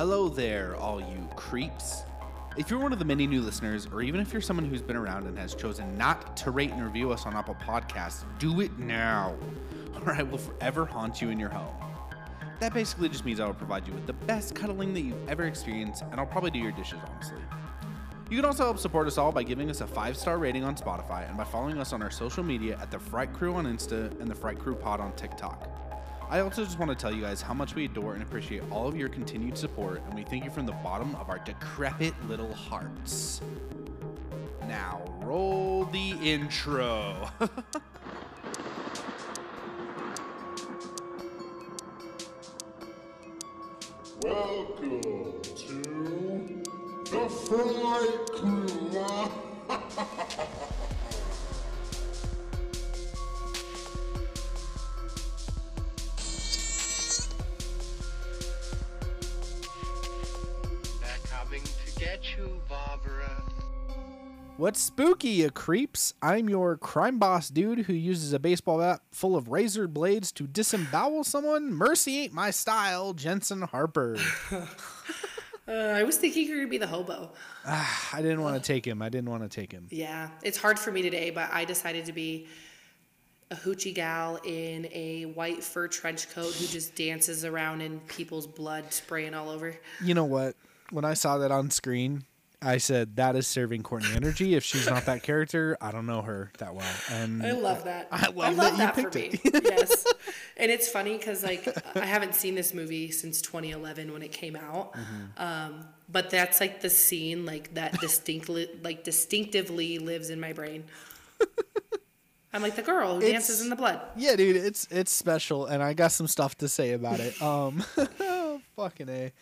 Hello there, all you creeps. If you're one of the many new listeners, or even if you're someone who's been around and has chosen not to rate and review us on Apple Podcasts, do it now, or I will forever haunt you in your home. That basically just means I will provide you with the best cuddling that you've ever experienced, and I'll probably do your dishes, honestly. You can also help support us all by giving us a five star rating on Spotify and by following us on our social media at The Fright Crew on Insta and The Fright Crew Pod on TikTok. I also just want to tell you guys how much we adore and appreciate all of your continued support, and we thank you from the bottom of our decrepit little hearts. Now, roll the intro. Welcome to the Fright Crew. What's spooky, you creeps? I'm your crime boss dude who uses a baseball bat full of razor blades to disembowel someone. Mercy ain't my style, Jensen Harper. Uh, I was thinking you were gonna be the hobo. I didn't want to take him. I didn't want to take him. Yeah, it's hard for me today, but I decided to be a hoochie gal in a white fur trench coat who just dances around in people's blood spraying all over. You know what? When I saw that on screen, I said that is serving Courtney energy. If she's not that character, I don't know her that well. And I love that. I love that you for me. yes, and it's funny because like I haven't seen this movie since 2011 when it came out. Mm-hmm. Um, but that's like the scene like that distinctly like distinctively lives in my brain. I'm like the girl who It's- dances in the blood. Yeah, dude, it's it's special, and I got some stuff to say about it. Um, fucking a.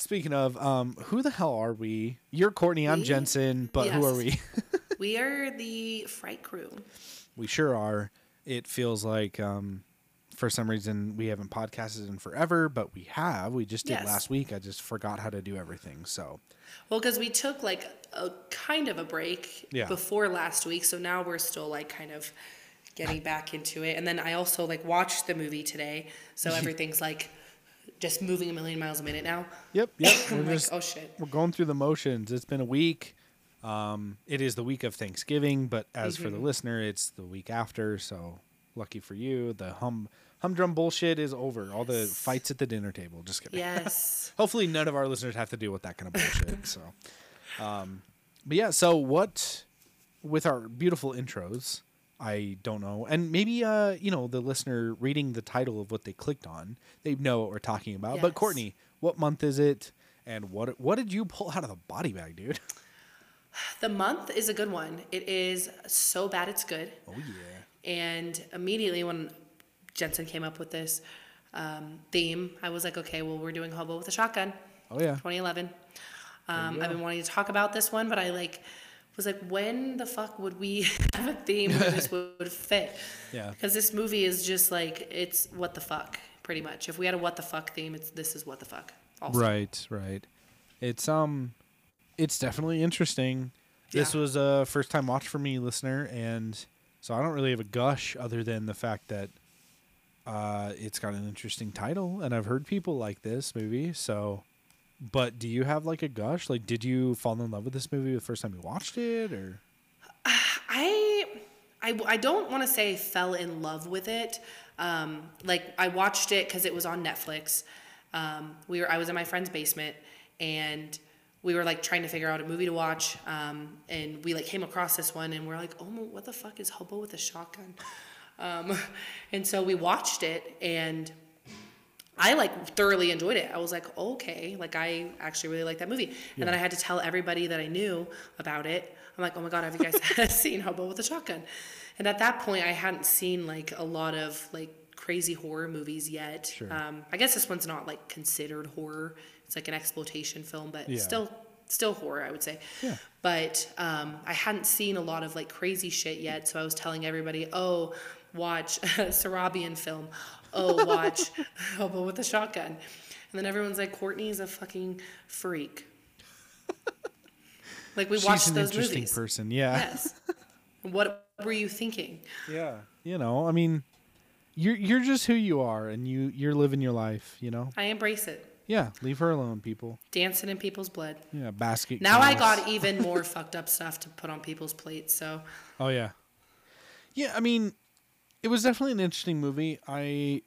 Speaking of, um, who the hell are we? You're Courtney. I'm We? Jensen. But who are we? We are the Fright Crew. we sure are. It feels like, um, for some reason, we haven't podcasted in forever, but we have. We just did Yes. last week. I just forgot how to do everything. So, Well, because we took like a kind of a break Yeah. before last week, so now we're still like kind of getting back into it. And then I also like watched the movie today, so everything's like just moving a million miles a minute now. yep, yep. We're like, oh shit. we're going through the motions. It's been a week. Um, it is the week of Thanksgiving, but as for the Mhm. listener, it's the week after. So lucky for you, the hum humdrum bullshit is over. All the fights at the dinner table. Just kidding. Yes. Hopefully, none of our listeners have to deal with that kind of bullshit. so, um, but yeah. So what with our beautiful intros? I don't know, and maybe uh, you know, the listener reading the title of what they clicked on, they know what we're talking about. But Courtney, what month is it? And what what did you pull out of the body bag, dude? the month is a good one. It is so bad it's good. Oh yeah. And immediately when Jensen came up with this um, theme, I was like, okay, well, we're doing Hobo with a Shotgun. Oh yeah. 2011. Um, I've been wanting to talk about this one, but I like was like, when the fuck would we have a theme where this would fit? Yeah. Because this movie is just like it's what the fuck, pretty much. If we had a what the fuck theme, it's this is what the fuck. Also. Right, right. It's um, it's definitely interesting. This was a first time watch for me, listener, and so I don't really have a gush other than the fact that uh, it's got an interesting title, and I've heard people like this movie. So, but do you have like a gush? Like, did you fall in love with this movie the first time you watched it, or I, I, I don't want to say fell in love with it. Um, like I watched it because it was on Netflix. Um, we were I was in my friend's basement and we were like trying to figure out a movie to watch. Um, and we like came across this one and we're like, oh, what the fuck is Hobo with a shotgun? Um, and so we watched it and I like thoroughly enjoyed it. I was like, okay, like I actually really like that movie. And then I had to tell everybody that I knew about it. I'm like, oh my god, have you guys seen Hobo with a Shotgun? And at that point, I hadn't seen like a lot of like crazy horror movies yet. Sure. Um, I guess this one's not like considered horror. It's like an exploitation film, but Yeah. still, still horror, I would say. Yeah. But um, I hadn't seen a lot of like crazy shit yet, so I was telling everybody, oh, watch a Serbian film. Oh, watch Hobo with a Shotgun. And then everyone's like, Courtney's a fucking freak. like we she's watched an those interesting movies. person? Yeah. Yes. what were you thinking? Yeah. You know, I mean, you're you're just who you are, and you you're living your life. You know. I embrace it. Yeah, leave her alone, people. Dancing in people's blood. Yeah, basket. Now I got even more fucked up stuff to put on people's plates. So Oh yeah. Yeah, I mean, it was definitely an interesting movie. I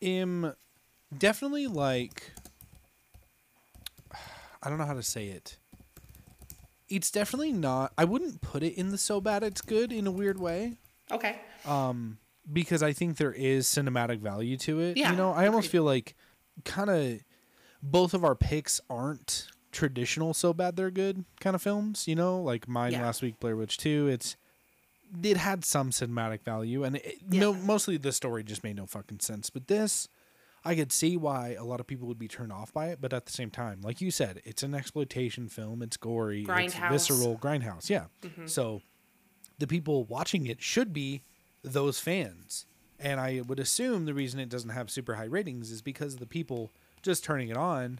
am definitely like I don't know how to say it. It's definitely not I wouldn't put it in the so bad it's good in a weird way okay, Um because I think there is cinematic value to it. Yeah, you know, I almost feel like kind of both of our picks aren't traditional so bad they're good kind of films, you know, like mine Yeah. last week Blair Witch 2, it's it had some cinematic value and it, no mostly the story just made no fucking sense, but this I could see why a lot of people would be turned off by it, but at the same time, like you said, it's an exploitation film, it's gory, it's visceral, grindhouse, yeah. Mm-hmm. So the people watching it should be those fans. And I would assume the reason it doesn't have super high ratings is because the people just turning it on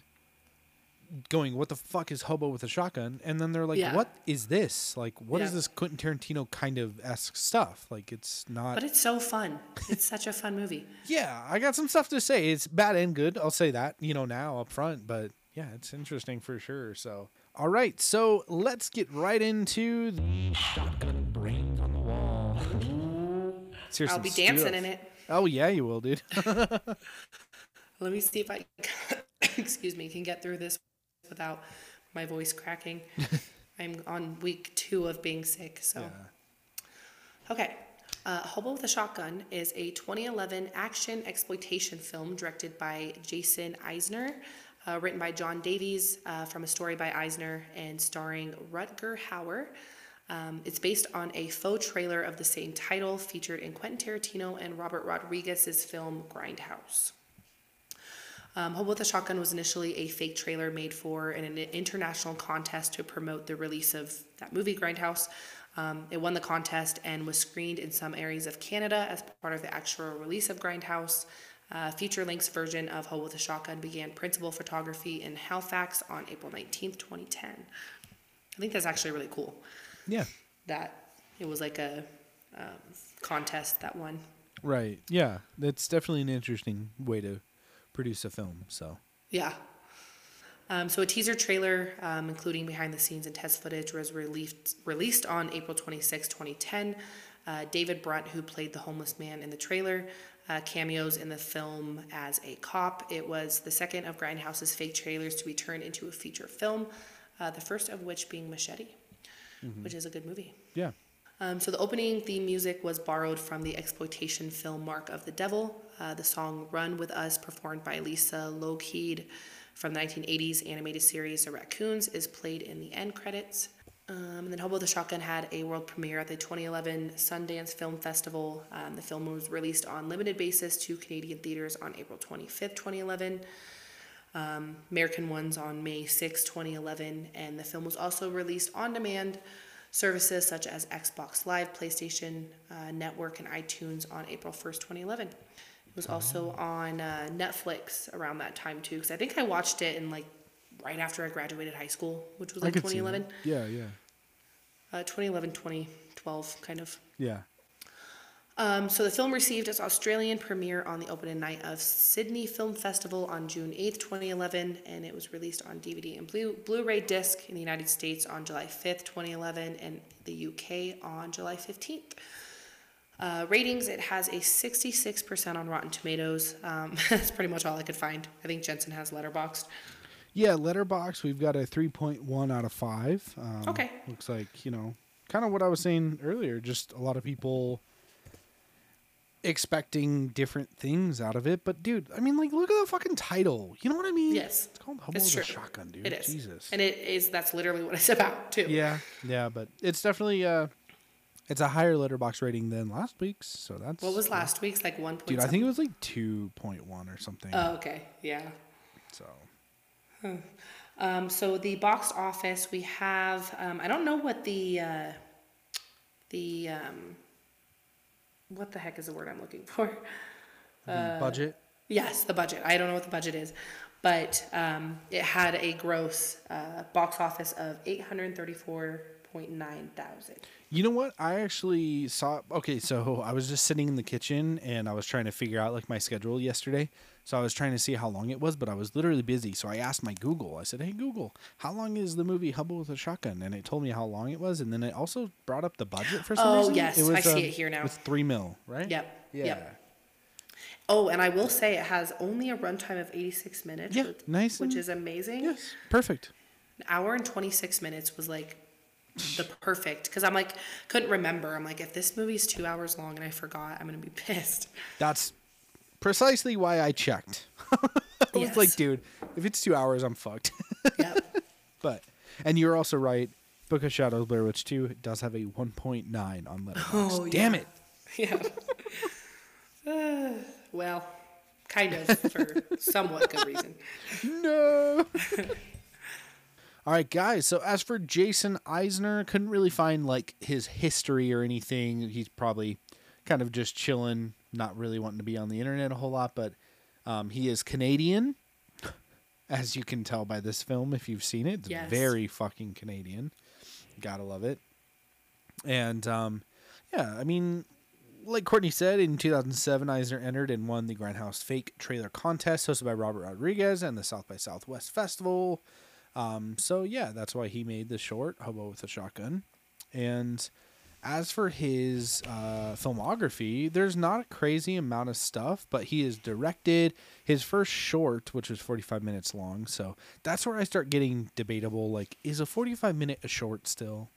going, What the fuck is Hobo with a shotgun? And then they're like, Yeah. What is this? Like, what is Yeah. this Quentin Tarantino kind of esque stuff? Like, it's not. but it's so fun. It's such a fun movie. yeah, I got some stuff to say. It's bad and good. I'll say that, you know, now up front. But yeah, it's interesting for sure. So, all right. So let's get right into the shotgun brains on the wall. I'll be dancing stuff. in it. Oh yeah, you will, dude. Let me see if I, excuse me, can get through this without my voice cracking. I'm on week two of being sick, so. Okay. Uh, Hobo with a Shotgun is a 2011 action exploitation film directed by Jason Eisner, uh, written by John Davies uh, from a story by Eisner, and starring Rutger Hauer. Um, it's based on a faux trailer of the same title featured in Quentin Tarantino and Robert Rodriguez's film Grindhouse. Um, Hobo with a Shotgun was initially a fake trailer made for an, an international contest to promote the release of that movie, Grindhouse. Um, it won the contest and was screened in some areas of Canada as part of the actual release of Grindhouse. Uh, feature length version of Hobo with a Shotgun began principal photography in Halifax on April 19th, 2010. I think that's actually really cool yeah. that it was like a um, contest that won. Right. Yeah. That's definitely an interesting way to produce a film. So. Yeah. Um, so a teaser trailer, um, including behind the scenes and test footage, was released released on April 26, 2010. Uh, David Brunt, who played the homeless man in the trailer, uh, cameos in the film as a cop. It was the second of Grindhouse's fake trailers to be turned into a feature film, uh, the first of which being Machete, which is a good movie. Yeah. Um, so the opening theme music was borrowed from the exploitation film Mark of the Devil. Uh, the song "Run with Us," performed by Lisa Lougheed from the 1980s animated series The Raccoons, is played in the end credits. Um, and then Hobo the Shotgun had a world premiere at the 2011 Sundance Film Festival. Um, the film was released on limited basis to Canadian theaters on April 25th, 2011. Um, American ones on May 6, 2011, and the film was also released on demand services such as Xbox Live, PlayStation uh, Network, and iTunes on April 1st, 2011. It was also on uh, Netflix around that time too, because I think I watched it in like right after I graduated high school, which was like could see that. 2011, Yeah. Yeah. uh, 2011, 2012, kind of. Yeah. Um, so the film received its Australian premiere on the opening night of Sydney Film Festival on June 8th, 2011, and it was released on DVD and Blu- Blu-ray disc in the United States on July 5th, 2011, and the UK on July 15th. Uh, ratings, it has a 66% on Rotten Tomatoes. Um, that's pretty much all I could find. I think Jensen has Letterboxd. Yeah, Letterboxd, we've got a 3.1 out of 5. Um, Okay. Looks like, you know, kind of what I was saying earlier, just a lot of people expecting different things out of it. But, dude, I mean, like, look at the fucking title. You know what I mean? Yes, It's called Hobo it's with a. Shotgun, dude. It is. Jesus. And it is, that's literally what it's about, too. yeah, yeah, but it's definitely, uh, it's a higher Letterboxd rating than last week's. So that's. What was last week's? Like 1.7? Dude, I think it was like 2.1 or something. Oh, okay. Yeah. so. Um, so the box office, we have. Um, I don't know what the uh, the um, what the heck is the word I'm looking for? Uh, budget? Yes, the budget. I don't know what the budget is, but um, it had a gross uh, box office of eight hundred thirty-four point nine thousand. You know what? I actually saw. Okay, so I was just sitting in the kitchen and I was trying to figure out like my schedule yesterday So I was trying to see how long it was, but I was literally busy. So I asked my Google. I said, "Hey Google, how long is the movie Hobo with a Shotgun?" And it told me how long it was, and then it also brought up the budget for some Oh, reason. Oh yes, I see um, it here now. It was three mil, right? Yep, Yeah. yep. Oh, and I will say it has only a runtime of 86 minutes. Yeah, which, nice Which is amazing. Yes. Perfect. An hour and 26 minutes was like the perfect because I'm like couldn't remember. I'm like if this movie's two hours long and I forgot, I'm gonna be pissed. That's precisely why I checked. I was like, dude, if it's two hours, I'm fucked. Yep. but and you're also right. Book of Shadows, Blair Witch 2 does have a 1.9 on Letterboxd. Oh, Damn yeah. it! yeah. Uh, well, kind of for somewhat good reason. No. All right, guys. So as for Jason Eisner, couldn't really find like his history or anything. He's probably kind of just chilling, not really wanting to be on the internet a whole lot. But um, he is Canadian, as you can tell by this film if you've seen it. It's Yes. very fucking Canadian. Gotta love it. And um, yeah, I mean, like Courtney said, in 2007, Eisner entered and won the Grindhouse Fake Trailer Contest hosted by Robert Rodriguez and the South by Southwest Festival. Um, so yeah, that's why he made the short "Hobo with a Shotgun." And as for his uh, filmography, there's not a crazy amount of stuff, but he has directed his first short, which was 45 minutes long. So that's where I start getting debatable. Like, is a 45 minute a short still?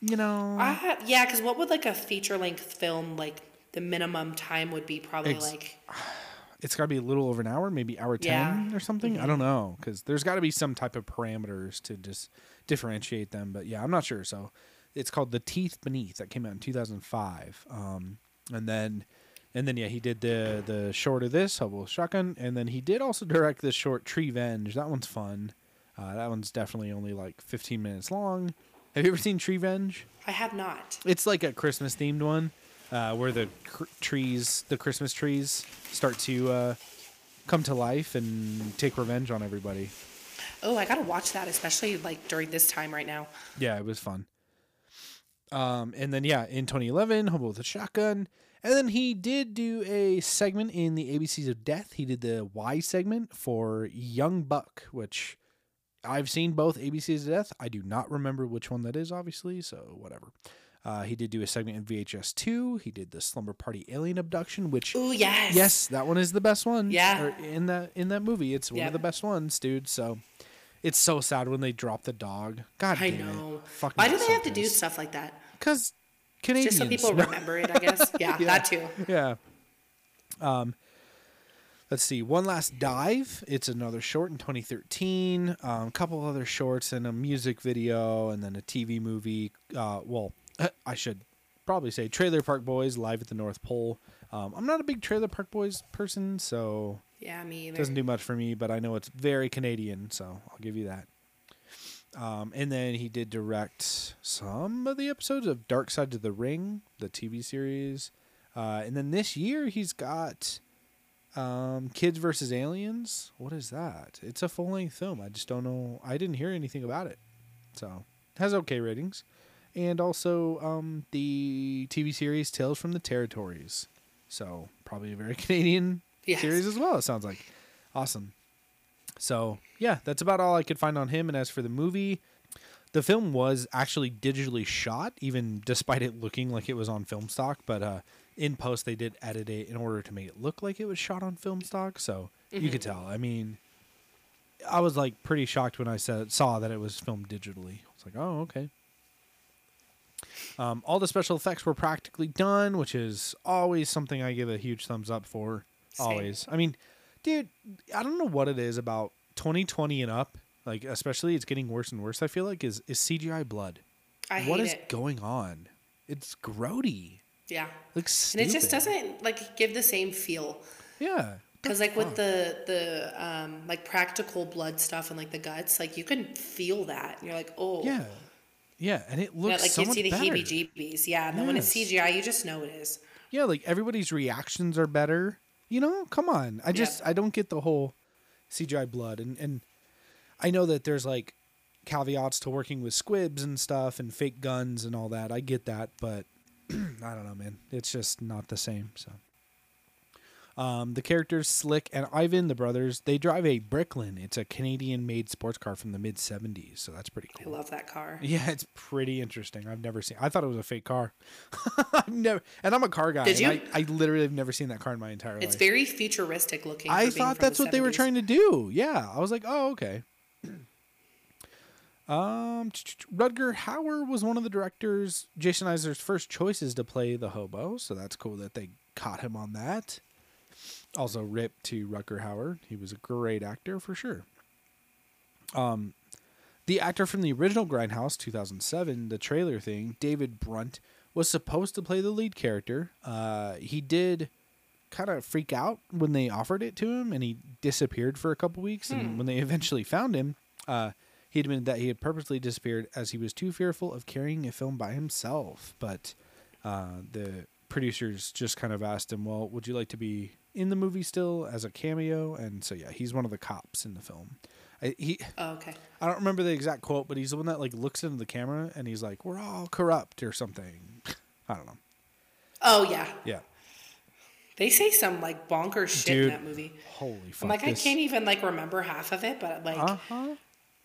You know, Uh, yeah, because what would like a feature length film like the minimum time would be probably Ex- like it's got to be a little over an hour, maybe hour 10 Yeah. Mm-hmm. or something. I don't know because there's got to be some type of parameters to just differentiate them. But yeah, I'm not sure. So it's called The Teeth Beneath that came out in 2005. Um, and then, and then yeah, he did the the short of this Hobo Shotgun, and then he did also direct this short Treevenge. That one's fun. Uh, that one's definitely only like 15 minutes long. Have you ever seen Treevenge? I have not. It's like a Christmas themed one, uh, where the cr- trees, the Christmas trees, start to uh, come to life and take revenge on everybody. Oh, I gotta watch that, especially like during this time right now. Yeah, it was fun. Um, and then yeah, in 2011, Hobo with a Shotgun, and then he did do a segment in the ABCs of Death. He did the Y segment for Young Buck, which I've seen both ABCs of Death. I do not remember which one that is, obviously, so whatever. Uh, he did do a segment in VHS 2. He did the Slumber Party Alien Abduction, which Oh yes. yes, that one is the best one. Yeah. or in that in that movie, it's one Yeah. of the best ones, dude. So it's so sad when they drop the dog. God I damn know. Fucking Why do they have to do stuff like that? Because Canadians. Just so people remember it, I guess. Yeah, Yeah. that too. yeah. Um, let's see. One last dive. It's another short in 2013. Um, a couple other shorts and a music video, and then a TV movie. Uh, well, I should probably say Trailer Park Boys live at the North Pole. Um, I'm not a big Trailer Park Boys person, so Yeah, me either. doesn't do much for me, but I know it's very Canadian, so I'll give you that. Um, and then he did direct some of the episodes of Dark Side of the Ring, the TV series. Uh, and then this year he's got um, Kids versus Aliens. What is that? It's a full length film. I just don't know. I didn't hear anything about it. So has okay ratings. And also um, the TV series Tales from the Territories. So probably a very Canadian Yes. series as well. It sounds like awesome. So yeah, that's about all I could find on him. And as for the movie, the film was actually digitally shot, even despite it looking like it was on film stock. But uh, in post, they did edit it in order to make it look like it was shot on film stock. So you could tell. I mean, I was like pretty shocked when I said saw that it was filmed digitally. I was like, oh okay. Um, all the special effects were practically done, which is always something I give a huge thumbs up for. Same. Always. I mean, dude, I don't know what it is about 2020 and up. Like, especially, it's getting worse and worse. I feel like is is CGI blood. I What is it. going on? It's grody. Yeah. Looks And it just doesn't like give the same feel. Yeah. Because like with the the um, like practical blood stuff and like the guts, like you can feel that. And you're like, oh, Yeah. Yeah, and it Yeah, looks like so you see the better. heebie-jeebies. Yeah, and then when it's CGI, you just know it is. Yeah, like everybody's reactions are better. You know, come on. I just I don't get the whole CGI blood and and I know that there's like caveats to working with squibs and stuff and fake guns and all that. I get that, but I don't know, man. It's just not the same. So, Um, the characters Slick and Ivan, the brothers, they drive a Bricklin. It's a Canadian-made sports car from the mid '70s, so that's pretty cool. I love that car. Yeah, it's pretty interesting. I've never seen. I thought it was a fake car. I've never, and I'm a car guy. Did you? I, I literally have never seen that car in my entire It's life. It's very futuristic looking. I thought that's the what they were trying to do. Yeah, I was like, oh, okay. Um, Rutger Hauer was one of the directors, Jason Eisner's first choices to play the hobo, so that's cool that they caught him on that. Also, rip to Rutger Hauer; he was a great actor for sure. Um, the actor from the original Grindhouse, 2007, the trailer thing, David Brunt, was supposed to play the lead character. Uh, he did kind of freak out when they offered it to him, and he disappeared for a couple weeks. And when they eventually found him, uh, he admitted that he had purposely disappeared as he was too fearful of carrying a film by himself. But uh, the producers just kind of asked him, "Well, would you like to be in the movie still as a cameo?" And so yeah, he's one of the cops in the film. I, he Oh, okay. I don't remember the exact quote, but he's the one that like looks into the camera and he's like, "We're all corrupt" or something. I don't know. Oh yeah. Yeah. They say some like bonkers shit Dude, in that movie. Holy fuck! I'm like, I can't even like remember half of it, but like, Uh-huh.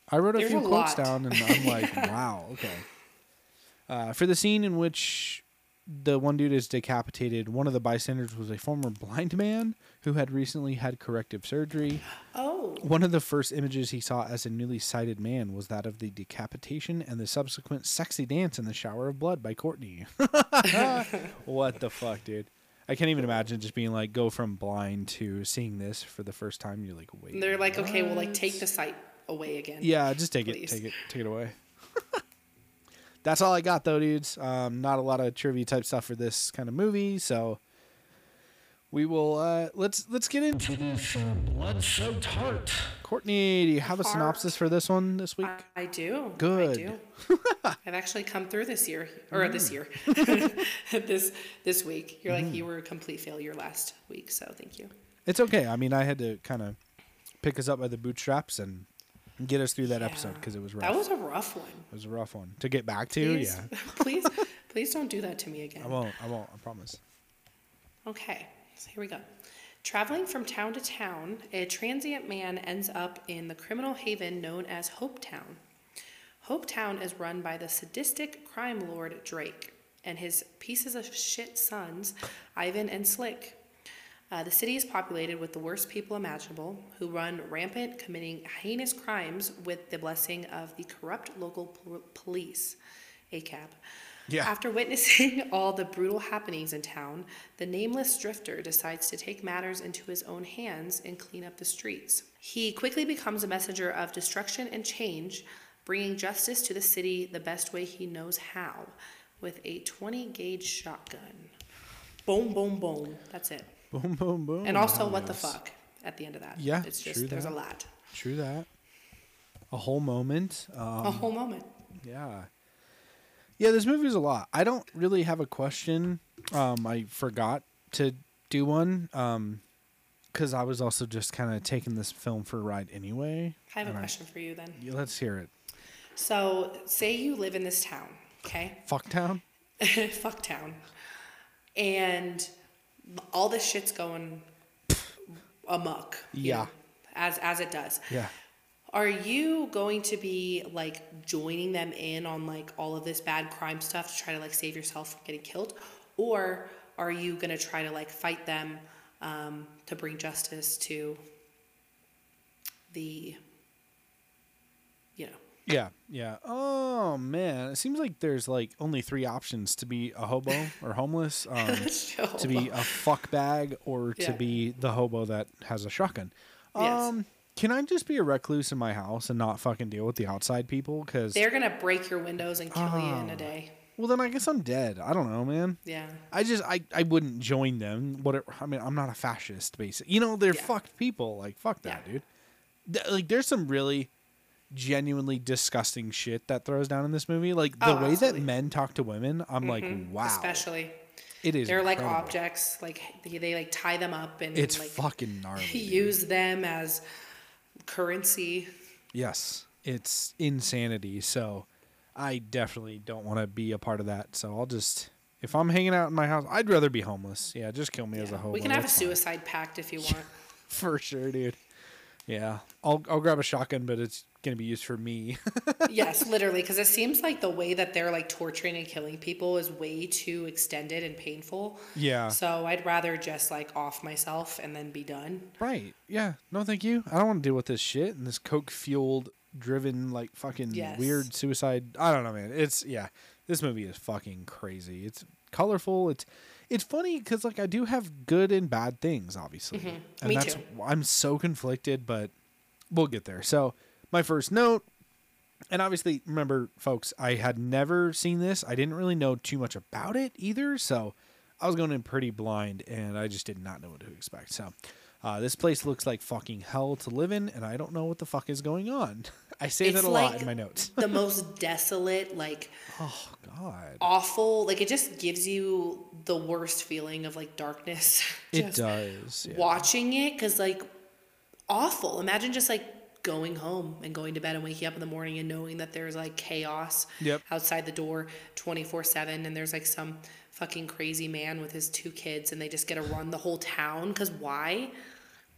I wrote a few a quotes lot. down, and I'm like, wow, okay. Uh, for the scene in which the one dude is decapitated, one of the bystanders was a former blind man who had recently had corrective surgery. oh, One of the first images he saw as a newly sighted man was that of the decapitation and the subsequent sexy dance in the shower of blood by Courtney. what the fuck, dude? I can't even imagine just being like, go from blind to seeing this for the first time. You're like, wait. And they're like, okay, well, like take the sight away again. Yeah, just take it, take it, take it away. That's all I got though, dudes. Um, not a lot of trivia type stuff for this kind of movie, so we will uh, let's let's get into this uh, blood-soaked heart. Courtney. Do you have a Heart. synopsis for this one this week? I, I do. Good. I do. I've actually come through this year, or this year, this this week. You're like you were a complete failure last week, so thank you. It's okay. I mean, I had to kind of pick us up by the bootstraps and get us through that episode because it was rough. That was a rough one. it was a rough one to get back to. Please, Yeah, please, please don't do that to me again. I won't. I won't. I promise. Okay, so here we go. Traveling from town to town, a transient man ends up in the criminal haven known as Hopetown. Hopetown is run by the sadistic crime lord Drake and his pieces of shit sons, Ivan and Slick. Uh, the city is populated with the worst people imaginable who run rampant, committing heinous crimes with the blessing of the corrupt local pol- police, ACAB. Yeah. After witnessing all the brutal happenings in town, the nameless drifter decides to take matters into his own hands and clean up the streets. He quickly becomes a messenger of destruction and change, bringing justice to the city the best way he knows how, with a 20 gauge shotgun. Boom, boom, boom. That's it. Boom, boom, boom. And also, what the fuck at the end of that. Yeah, It's just, there's that. a lot. True that. A whole moment. Um, A whole moment. Yeah. Yeah, this movie is a lot. I don't really have a question. Um, I forgot to do one. Um, because I was also just kind of taking this film for a ride anyway. I have a question for you then. Yeah, Let's hear it. So, say you live in this town, okay? Fuck town? fuck town. And all this shit's going amok. Yeah. know, as as it does. Yeah. Are you going to be like joining them in on like all of this bad crime stuff to try to like save yourself from getting killed? Or are you gonna try to like fight them um, to bring justice to the Yeah. Yeah. Oh man, it seems like there's like only three options to be a hobo or homeless. Um, to be a fuck bag or to be the hobo that has a shotgun. Yes. Um, can I just be a recluse in my house and not fucking deal with the outside people? Because they're gonna break your windows and kill you in a day. well, then I guess I'm dead. I don't know, man. Yeah. I just I, I wouldn't join them. What I mean, I'm not a fascist, basically. You know, they're Yeah. fucked people. Like fuck that, Yeah. dude. Th- like there's some really genuinely disgusting shit that throws down in this movie. Like the Oh, way absolutely. that men talk to women, I'm like, mm-hmm. wow, Especially. it is. They're like objects, like they, they like tie them up and It's like fucking gnarly. dude. use them as currency. Yes, it's insanity. So I definitely don't want to be a part of that. So I'll just if I'm hanging out in my house, I'd rather be homeless. Yeah, just kill me as a hobo. we can have a that's fine. suicide pact if you want. for sure, dude. Yeah, I'll I'll grab a shotgun, but it's gonna be used for me. yes, literally, because it seems like the way that they're like torturing and killing people is way too extended and painful. yeah. So I'd rather just like off myself and then be done. Right. Yeah. No, thank you. I don't want to deal with this shit and this coke fueled, driven, like fucking Yes. weird suicide. I don't know, man. It's yeah. This movie is fucking crazy. It's colorful. It's it's funny because like I do have good and bad things, obviously, and Mm-hmm. Me that's too. I'm so conflicted, but we'll get there. So my first note. And obviously, remember, folks, I had never seen this. I didn't really know too much about it either. So I was going in pretty blind and I just did not know what to expect. So uh, this place looks like fucking hell to live in, and I don't know what the fuck is going on. I say that a lot in my notes. the most desolate, like Oh, God. awful. Like it just gives you the worst feeling of like darkness. It does. Yeah. Watching it, because like awful. Imagine just like going home and going to bed and waking up in the morning and knowing that there's like chaos Yep. outside the door 24 7 and there's like some fucking crazy man with his two kids and they just get to run the whole town because why?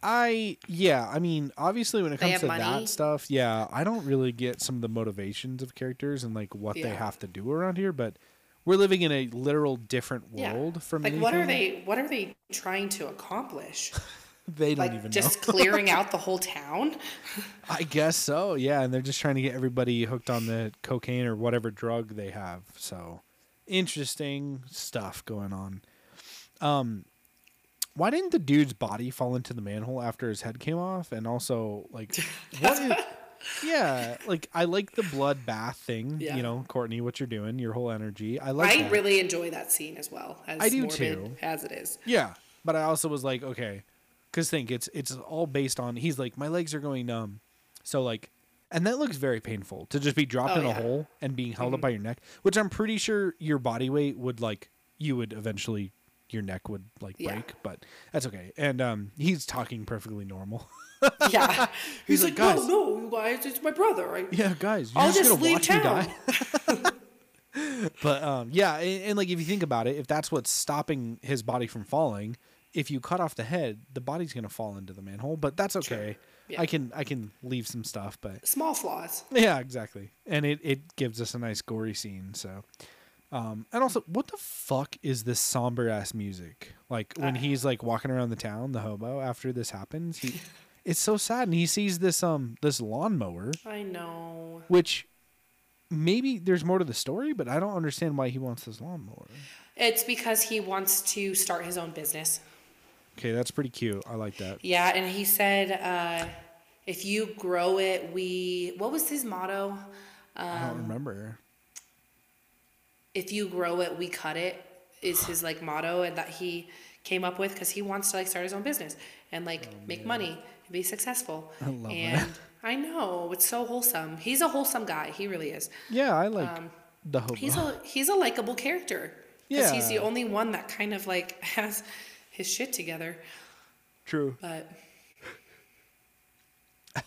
I, yeah, I mean, obviously, when it comes to money? that stuff, yeah, I don't really get some of the motivations of characters and like what they have to do around here, but we're living in a literal different world from like what are they what are they trying to accomplish They don't like even just clearing out the whole town I guess so. Yeah, and they're just trying to get everybody hooked on the cocaine or whatever drug they have. So interesting stuff going on. Um why didn't the dude's body fall into the manhole after his head came off? And also, like, what is, yeah, like I like the blood bath thing. Yeah. You know, Courtney, what you're doing, your whole energy. I like. i that. really enjoy that scene as well as I do too. as it is Yeah, but I also was like, okay, because think it's it's all based on. He's like, my legs are going numb, so like, and that looks very painful to just be dropped Oh, in a yeah. Mm-hmm. hole and being held up by your neck, which I'm pretty sure your body weight would like you would eventually your neck would like Yeah. break, but that's okay. And um, he's talking perfectly normal. yeah He's he's, like, like, no no you guys it's my brother I, yeah, guys, you're I'll just, just leave town. die. but um, yeah, and, and like if you think about it, if that's what's stopping his body from falling, if you cut off the head, the body's gonna fall into the manhole. But that's okay. Yeah. I can I can leave some stuff, but small flaws yeah, exactly. And it it gives us a nice gory scene. So, um, and also, what the fuck is this somber ass music? Like when he's like walking around the town, the hobo. After this happens, he, it's so sad, and he sees this um this lawnmower i know which maybe there's more to the story, but I don't understand why he wants this lawnmower. it's because he wants to start his own business Okay, that's pretty cute. I like that. Yeah, and he said, uh, if you grow it, we. What was his motto? I Um, don't remember. If you grow it, we cut it. Is his like motto, and that he came up with because he wants to like start his own business and like make money and be successful. I love and that. I know it's so wholesome. He's a wholesome guy. He really is. Yeah, I like the hobo. um, He's a he's a likable character. Because he's the only one that kind of like has his shit together. True. but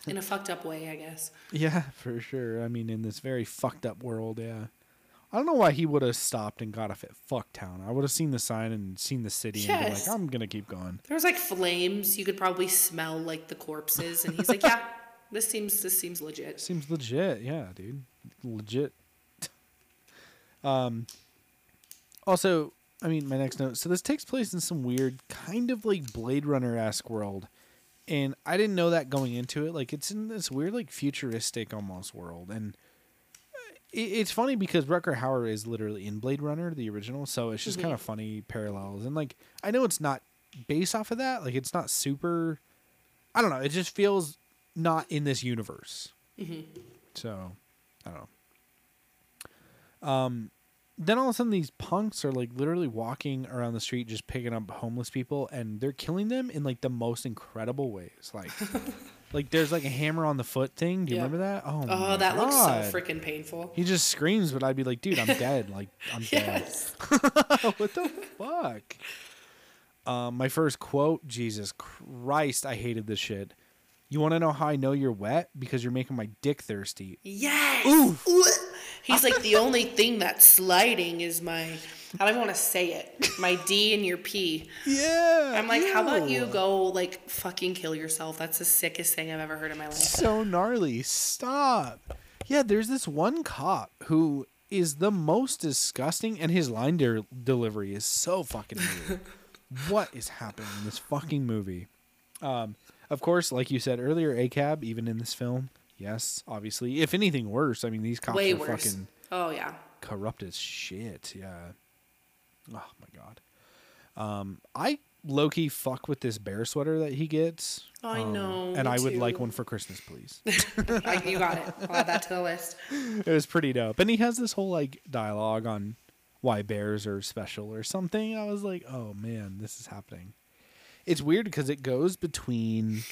in a fucked up way, I guess. Yeah, for sure. I mean, in this very fucked up world, yeah. I don't know why he would have stopped and got off at Fucktown. I would have seen the sign and seen the city and been like, I'm gonna keep going. There was like flames. You could probably smell like the corpses, and he's like, "Yeah, this seems this seems legit." Seems legit, yeah, dude. Legit. um also, I mean my next note. So this takes place in some weird kind of like Blade Runner esque world. And I didn't know that going into it. Like it's in this weird like futuristic almost world. And uh, it, it's funny because Rutger Hauer is literally in Blade Runner, the original, so it's just kind of mhm. funny parallels. And like I know it's not based off of that, like it's not super I don't know, it just feels not in this universe. Mm-hmm. So, I don't know. Um, then all of a sudden, these punks are like literally walking around the street, just picking up homeless people, and they're killing them in like the most incredible ways. Like, like there's like a hammer on the foot thing. Do you Yeah. remember that? Oh, Oh, that looks so freaking painful. He just screams, but I'd be like, dude, I'm dead. Like, I'm dead. What the fuck? Um, my first quote, Jesus Christ, I hated this shit. You want to know how I know you're wet? Because you're making my dick thirsty. Yes. Ooh. He's like the only thing that's sliding is my I don't even want to say it. My D and your P. Yeah. I'm like, how about you go like fucking kill yourself? That's the sickest thing I've ever heard in my life. so gnarly. Stop. Yeah, there's this one cop who is the most disgusting, and his line de- delivery is so fucking weird. what is happening in this fucking movie? Um, of course, like you said earlier, ACAB, even in this film, yes, obviously. If anything worse, I mean, these cops Way are worse. fucking Oh yeah. corrupt as shit. Yeah. Oh my god. Um, I Loki fuck with this bear sweater that he gets. I Um, know, and I would like one for Christmas, please. I, you got it. I'll add that to the list. it was pretty dope. And he has this whole like dialogue on why bears are special or something. I was like, oh man, this is happening. It's weird because it goes between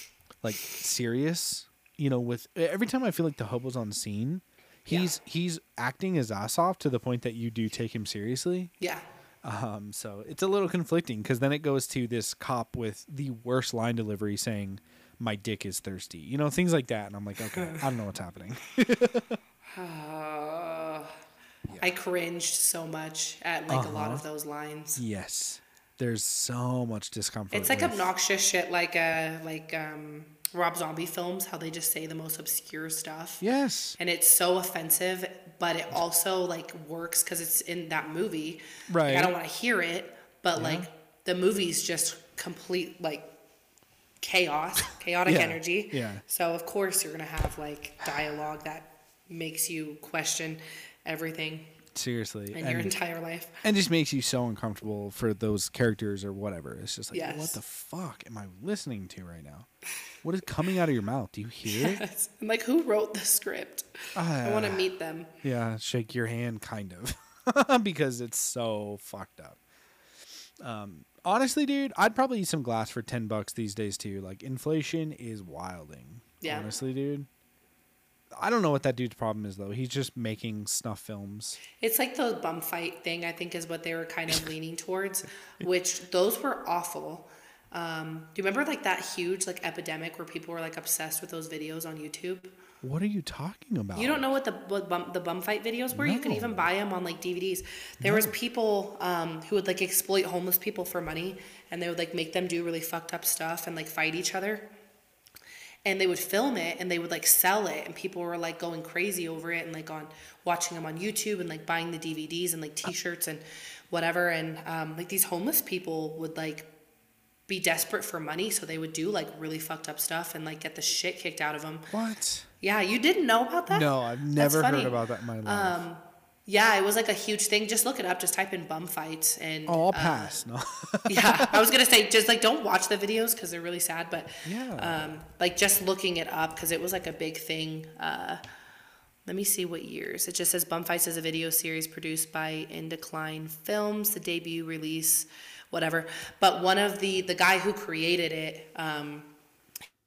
like serious, you know, with every time I feel like the hobo's on scene, he's he's acting his ass off to the point that you do take him seriously. Yeah. Um, so it's a little conflicting because then it goes to this cop with the worst line delivery saying, "My dick is thirsty," you know, things like that, and I'm like, okay, I don't know what's happening. Uh, I cringed so much at like a lot of those lines. Yes. There's so much discomfort. It's like with- obnoxious shit, like a like um, Rob Zombie films, how they just say the most obscure stuff. Yes. And it's so offensive, but it also like works because it's in that movie. Like, Right. I don't want to hear it, but like the movie's just complete like chaos, chaotic Yeah. energy. Yeah. So of course you're gonna have like dialogue that makes you question everything Seriously. in and, your entire life. and just makes you so uncomfortable for those characters or whatever. It's just like, what the fuck am I listening to right now? What is coming out of your mouth? Do you hear it? I'm like, who wrote the script? I want to Ah. meet them. Yeah, shake your hand, kind of, because it's so fucked up. Um, honestly, dude, I'd probably eat some glass for ten bucks these days too. Like inflation is wilding. Yeah. Honestly, dude. I don't know what that dude's problem is though. He's just making snuff films. It's like the bum fight thing, I think, is what they were kind of leaning towards, which those were awful. Um, do you remember like that huge like epidemic where people were like obsessed with those videos on YouTube? What are you talking about? You don't know what the what bum, the bum fight videos were? You can even buy them on like DVDs. There was people um, who would like exploit homeless people for money, and they would like make them do really fucked up stuff and like fight each other. And they would film it and they would like sell it, and people were like going crazy over it and like on watching them on YouTube and like buying the DVDs and like T-shirts and whatever. And um, like these homeless people would like be desperate for money, so they would do like really fucked up stuff and like get the shit kicked out of them. What? Yeah, you didn't know about that? No, I've never heard about that in my life. Um, yeah, it was like a huge thing. Just look it up. Just type in bum fights and. oh, I'll uh, pass. no. yeah, I was gonna say just like don't watch the videos because they're really sad, but Yeah. um, like just looking it up because it was like a big thing. Uh, let me see what years. It just says Bum Fights is a video series produced by Indecline Films, the debut release, whatever. But one of the the guy who created it, um,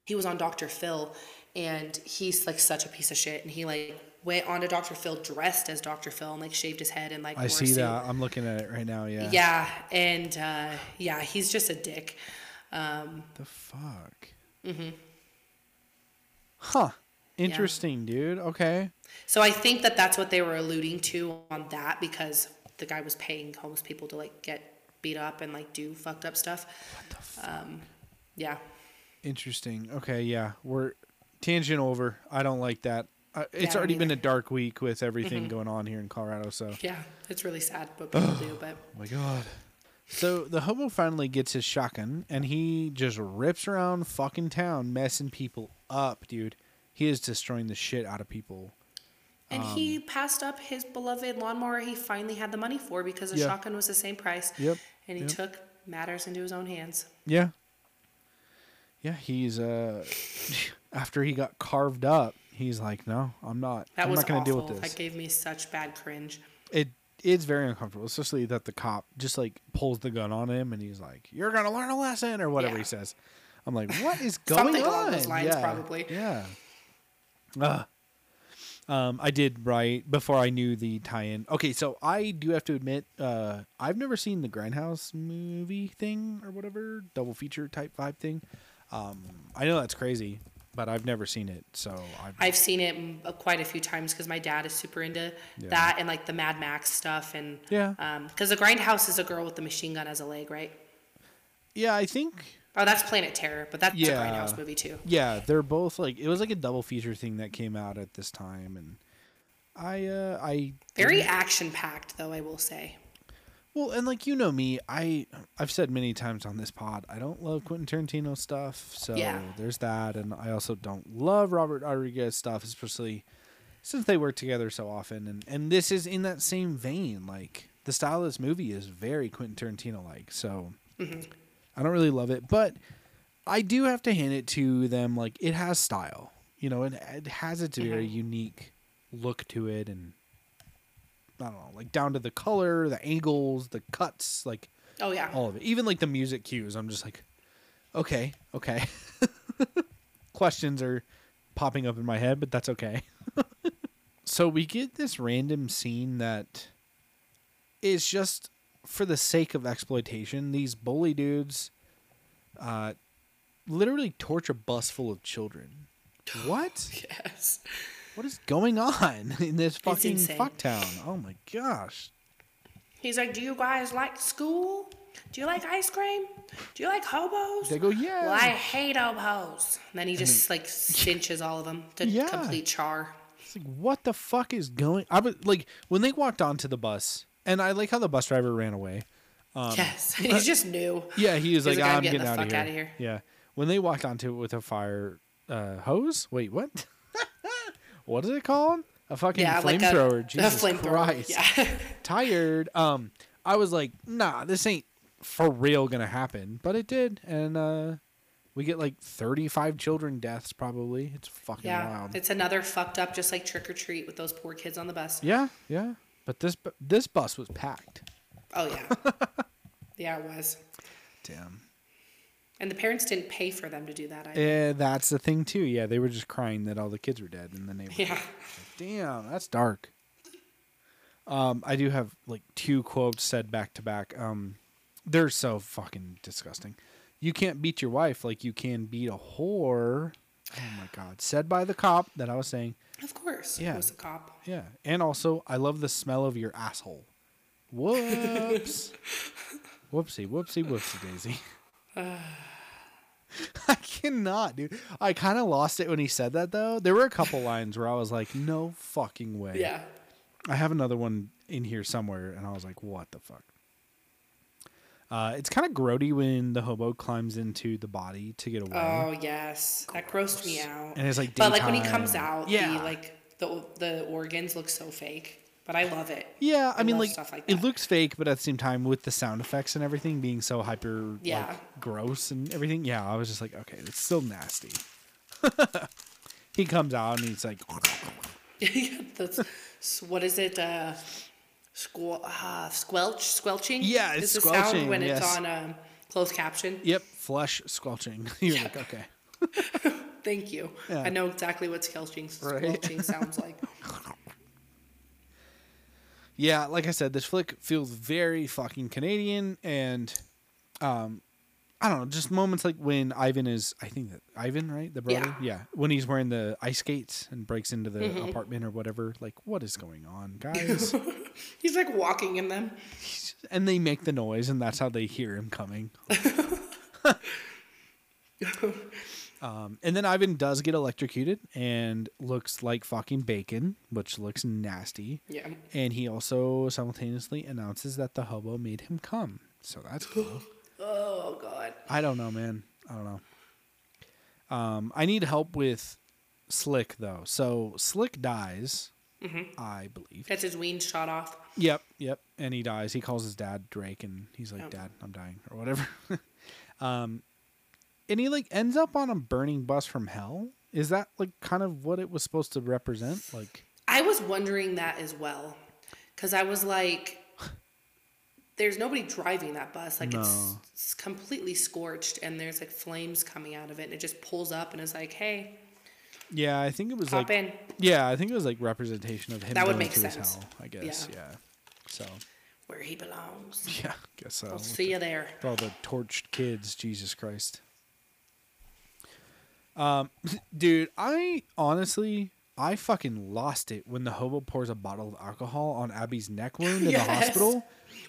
he was on Dr. Phil, and he's like such a piece of shit, and he like went on to Dr. Phil dressed as Dr. Phil and like shaved his head and like I see that. I'm looking at it right now. Yeah. Yeah, and uh, yeah, he's just a dick. Um, The fuck. Mm-hmm. huh. Yeah. Interesting, dude. Okay. so I think that that's what they were alluding to on that because the guy was paying homeless people to like get beat up and like do fucked up stuff. What the fuck? Um, yeah, Interesting. Okay. Yeah. We're tangent over. I don't like that. Uh, it's Yeah, already been a dark week with everything going on here in Colorado. So. yeah, it's really sad what people do, but Oh my god. So the hobo finally gets his shotgun and he just rips around fucking town, messing people up, dude. He is destroying the shit out of people. and he passed up his beloved lawnmower he finally had the money for because the Yeah. shotgun was the same price. Yep, and he yep. took matters into his own hands. Yeah. Yeah, he's uh after he got carved up, he's like, "No, I'm not. That I'm was not going to deal with this." That gave me such bad cringe. it it's very uncomfortable, especially that the cop just like pulls the gun on him and he's like, "You're going to learn a lesson" or whatever Yeah. he says. I'm like, "What is going on? Something on?" along those lines, yeah. probably. Yeah. Ugh. Um, I did right before I knew the tie-in. Okay, so I do have to admit, uh, I've never seen the Grindhouse movie thing or whatever double feature type vibe thing. Um, I know that's crazy. But I've never seen it. So I've, I've seen it uh, quite a few times because my dad is super into Yeah. that and like the Mad Max stuff and Yeah. um because the Grindhouse is a girl with the machine gun as a leg, right? yeah, I think Oh, that's Planet Terror, but that's a Yeah. Grindhouse movie too. yeah, they're both like it was like a double feature thing that came out at this time, and I uh I Very action packed, though I will say. Well, and like you know me, I I've said many times on this pod, I don't love Quentin Tarantino stuff, so Yeah. there's that, and I also don't love Robert Rodriguez stuff, especially since they work together so often, and and this is in that same vein, like the style of this movie is very Quentin Tarantino like, so mm-hmm. I don't really love it, but I do have to hand it to them. Like it has style, you know, and it has its very mm-hmm. unique look to it, and I don't know, like down to the color, the angles, the cuts, like Oh yeah. all of it. Even like the music cues. I'm just like, okay, okay. Questions are popping up in my head, but that's okay. so we get this random scene that is just for the sake of exploitation. These bully dudes uh, literally torch a bus full of children. What? Yes. What is going on in this fucking insane. fucktown? Oh my gosh. He's like, "Do you guys like school? Do you like ice cream? Do you like hobos?" They go, yeah. Well, I hate hobos. And then he just like cinches all of them to Yeah. complete char. It's like, what the fuck is going? I was like, when they walked onto the bus, and I like how the bus driver ran away. yes, he's just new. Yeah, he was He's like, like, I'm I'm getting getting, the out, of fuck here. outta here. Yeah, when they walked onto it with a fire uh, hose. Wait, what? What is it called? A fucking Yeah, like a, flamethrower. a Jesus flamethrower. Christ. Yeah. Tired. Um, I was like, nah, this ain't for real gonna happen, but it did, and uh, we get like 35 children deaths probably. It's fucking yeah. wild. It's another fucked up, just like trick or treat with those poor kids on the bus. yeah, yeah. But this this bus was packed. Oh yeah. yeah, it was. Damn. And the parents didn't pay for them to do that. Yeah, that's the thing too. Yeah, they were just crying that all the kids were dead in the neighborhood. yeah. Damn, that's dark. Um, I do have like two quotes said back to back. Um, they're so fucking disgusting. You can't beat your wife like you can beat a whore. Oh my god, said by the cop that I was saying. Of course. Yeah. It was a cop. Yeah, and also I love the smell of your asshole. Whoops. whoopsie, whoopsie, whoopsie, Daisy. I cannot, dude. I kind of lost it when he said that, though. There were a couple lines where I was like, "No fucking way." Yeah. I have another one in here somewhere, and I was like, "What the fuck?" Uh, it's kind of grody when the hobo climbs into the body to get away, Oh yes, that grossed me out. and it's like, but like when he comes out, yeah, the like the the organs look so fake. But I love it. yeah. I, I mean, like, like it looks fake, but at the same time, with the sound effects and everything being so hyper, Yeah. like, gross and everything. Yeah, I was just like, okay, it's still nasty. he comes out and he's like, That's what is it? Uh, squel- uh, squelch, squelching. Yeah, it's is the squelching, sound when yes. it's on um, closed caption. "Yep, flesh squelching." You're like, okay. Thank you. Yeah. I know exactly what squelching, Right. squelching sounds like. Yeah, like I said, this flick feels very fucking Canadian, and um, I don't know, just moments like when Ivan is, I think that Ivan, right, the brother, Yeah. when he's wearing the ice skates and breaks into the apartment or whatever. Like, what is going on, guys? He's like walking in them. and they make the noise, and that's how they hear him coming. um, and then Ivan does get electrocuted and looks like fucking bacon, which looks nasty. Yeah. And he also simultaneously announces that the hobo made him come. So that's cool. Oh god. I don't know, man. I don't know. Um, I need help with Slick though. So Slick dies, I believe. Gets his wings shot off. Yep, yep. And he dies. He calls his dad Drake, and he's like, Oh. "Dad, I'm dying," or whatever. um, and he like ends up on a burning bus from hell. Is that like kind of what it was supposed to represent? Like, I was wondering that as well, because I was like, "There's nobody driving that bus. Like it's, No. it's completely scorched, and there's like flames coming out of it, and it just pulls up and is like, hey, yeah, I think it was like, in." yeah, I think it was like representation of him. That would make sense. hell, I guess. Yeah. Yeah. So, Where he belongs. yeah, I guess so. I'll see you there. All the torched kids, Jesus Christ. Um, dude, I honestly, I fucking lost it when the hobo pours a bottle of alcohol on Abby's neck wound in Yes. the hospital.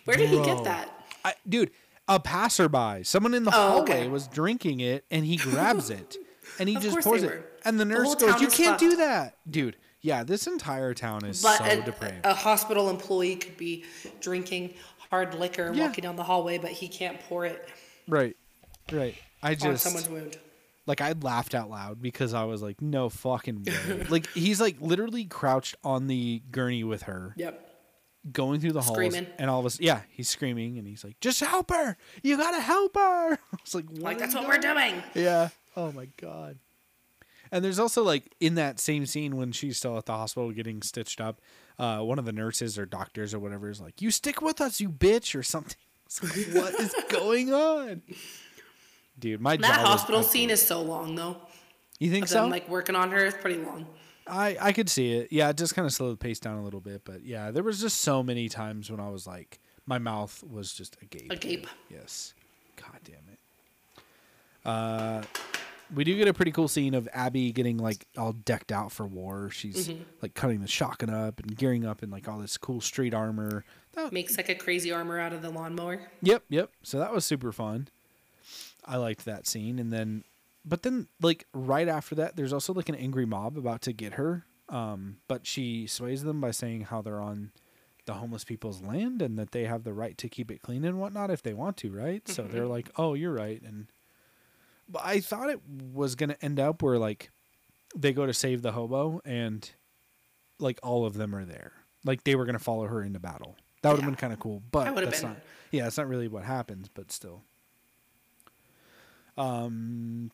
Where did he get that? I, dude, a passerby, someone in the Oh, hallway okay. was drinking it, and he grabs it, and he Of just pours it, were. and the The nurse whole goes, "You can't do that, dude." Yeah, this entire town is But so a, depraved. a hospital employee could be drinking hard liquor and Yeah. walking down the hallway, but he can't pour it right, right. I just on someone's wound. Like I laughed out loud because I was like, "No fucking way!" like he's like literally crouched on the gurney with her, Yep. going through the halls, Screaming. and all of us, yeah, he's screaming, and he's like, "Just help her! You gotta help her!" I was like, Like that's what we're doing?" Yeah. Oh my god. And there's also like in that same scene when she's still at the hospital getting stitched up, uh, one of the nurses or doctors or whatever is like, "You stick with us, you bitch," or something. Like, what is going on? Dude, my That hospital scene is so long though. You think Of so? them like working on her is pretty long. I I could see it. Yeah, it just kind of slowed the pace down a little bit, but yeah, there was just so many times when I was like, my mouth was just agape. Agape. Yes. God damn it. Uh, we do get a pretty cool scene of Abby getting like all decked out for war. She's Mm-hmm. like cutting the shotgun up and gearing up in like all this cool street armor. That, Makes like a crazy armor out of the lawnmower. Yep, yep. So that was super fun. I liked that scene, and then, but then like right after that, there's also like an angry mob about to get her. Um, but she sways them by saying how they're on the homeless people's land and that they have the right to keep it clean and whatnot if they want to, right? So they're like, "Oh, you're right." And but I thought it was gonna end up where like they go to save the hobo and like all of them are there, like they were gonna follow her into battle. That would have Yeah. been kind of cool, but That that's been. not. Yeah, it's not really what happens, but still. Um,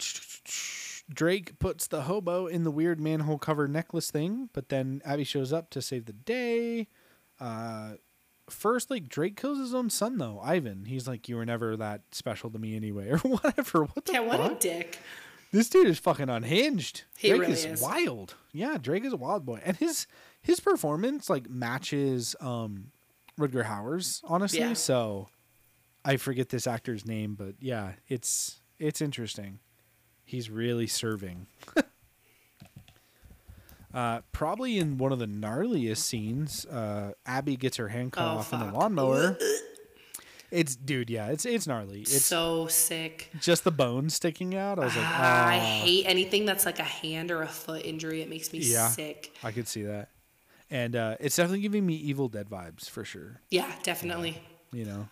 Drake puts the hobo in the weird manhole cover necklace thing, but then Abby shows up to save the day. Uh, first, like Drake kills his own son though, Ivan. He's like, "You were never that special to me anyway," or whatever. What the Yeah, what fuck? a dick. This dude is fucking unhinged. He Drake really is, is. wild. Yeah, Drake is a wild boy, and his his performance like matches um Rutger Hauer's honestly. Yeah. So I forget this actor's name, but yeah, it's it's interesting. He's really serving. Uh, probably in one of the gnarliest scenes, uh, Abby gets her hand cut Oh, off in the lawnmower. It's dude, yeah, it's it's gnarly. It's so sick. just the bone sticking out. I was like, Ah, I hate anything that's like a hand or a foot injury. It makes me Yeah. sick. I could see that. And uh, it's definitely giving me Evil Dead vibes for sure, Yeah, definitely. you know.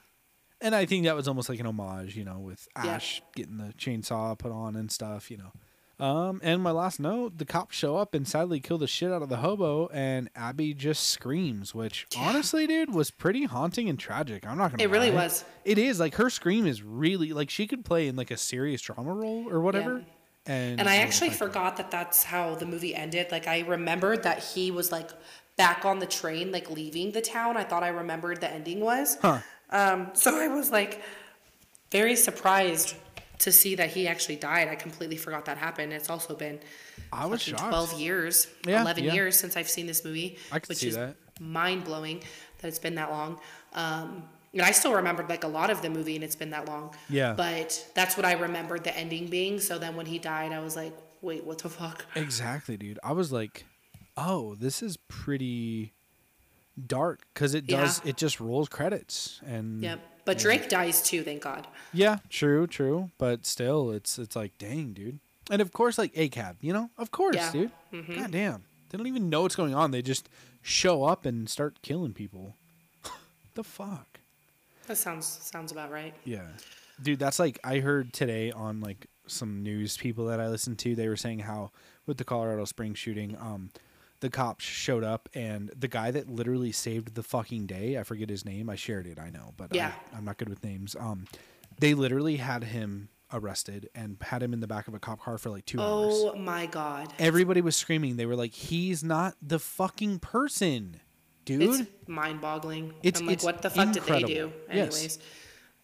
And I think that was almost like an homage, you know, with Yeah. Ash getting the chainsaw put on and stuff, you know. Um, and my last note, the cops show up and sadly kill the shit out of the hobo, and Abby just screams, which honestly, dude, was pretty haunting and tragic. I'm not gonna. It really was. It is like her scream is really like she could play in like a serious drama role or whatever. And And I actually like- forgot that that's how the movie ended. Like I remembered that he was like back on the train, like leaving the town. I thought I remembered the ending was. Huh. Um, so I was like very surprised to see that he actually died. I completely forgot that happened. It's also been I was shocked. 12 years, Yeah, 11 yeah. years since I've seen this movie, I could which see is that. mind blowing that it's been that long. Um, and I still remembered like a lot of the movie, and it's been that long. Yeah. But that's what I remembered the ending being. So then when he died, I was like, wait, what the fuck? Exactly, dude. I was like, oh, this is pretty dark because it does. Yeah. It just rolls credits and Yep. But Drake dies too, thank God. yeah, true, true. But still, it's it's like, dang, dude. And of course, like a cab you know, of course, Yeah. dude. God damn, they don't even know what's going on. They just show up and start killing people. the fuck. That sounds sounds about right. Yeah. Dude, that's like I heard today on like some news people that I listened to, they were saying how with the Colorado Springs shooting, um, the cops showed up and the guy that literally saved the fucking day, I forget his name, I shared it, I know, but Yeah. I, I'm not good with names. Um, they literally had him arrested and had him in the back of a cop car for like two hours. Oh my God. Everybody was screaming. They were like, "He's not the fucking person, dude." It's mind boggling. It's- I'm like, it's what the fuck did they do? anyways Yes.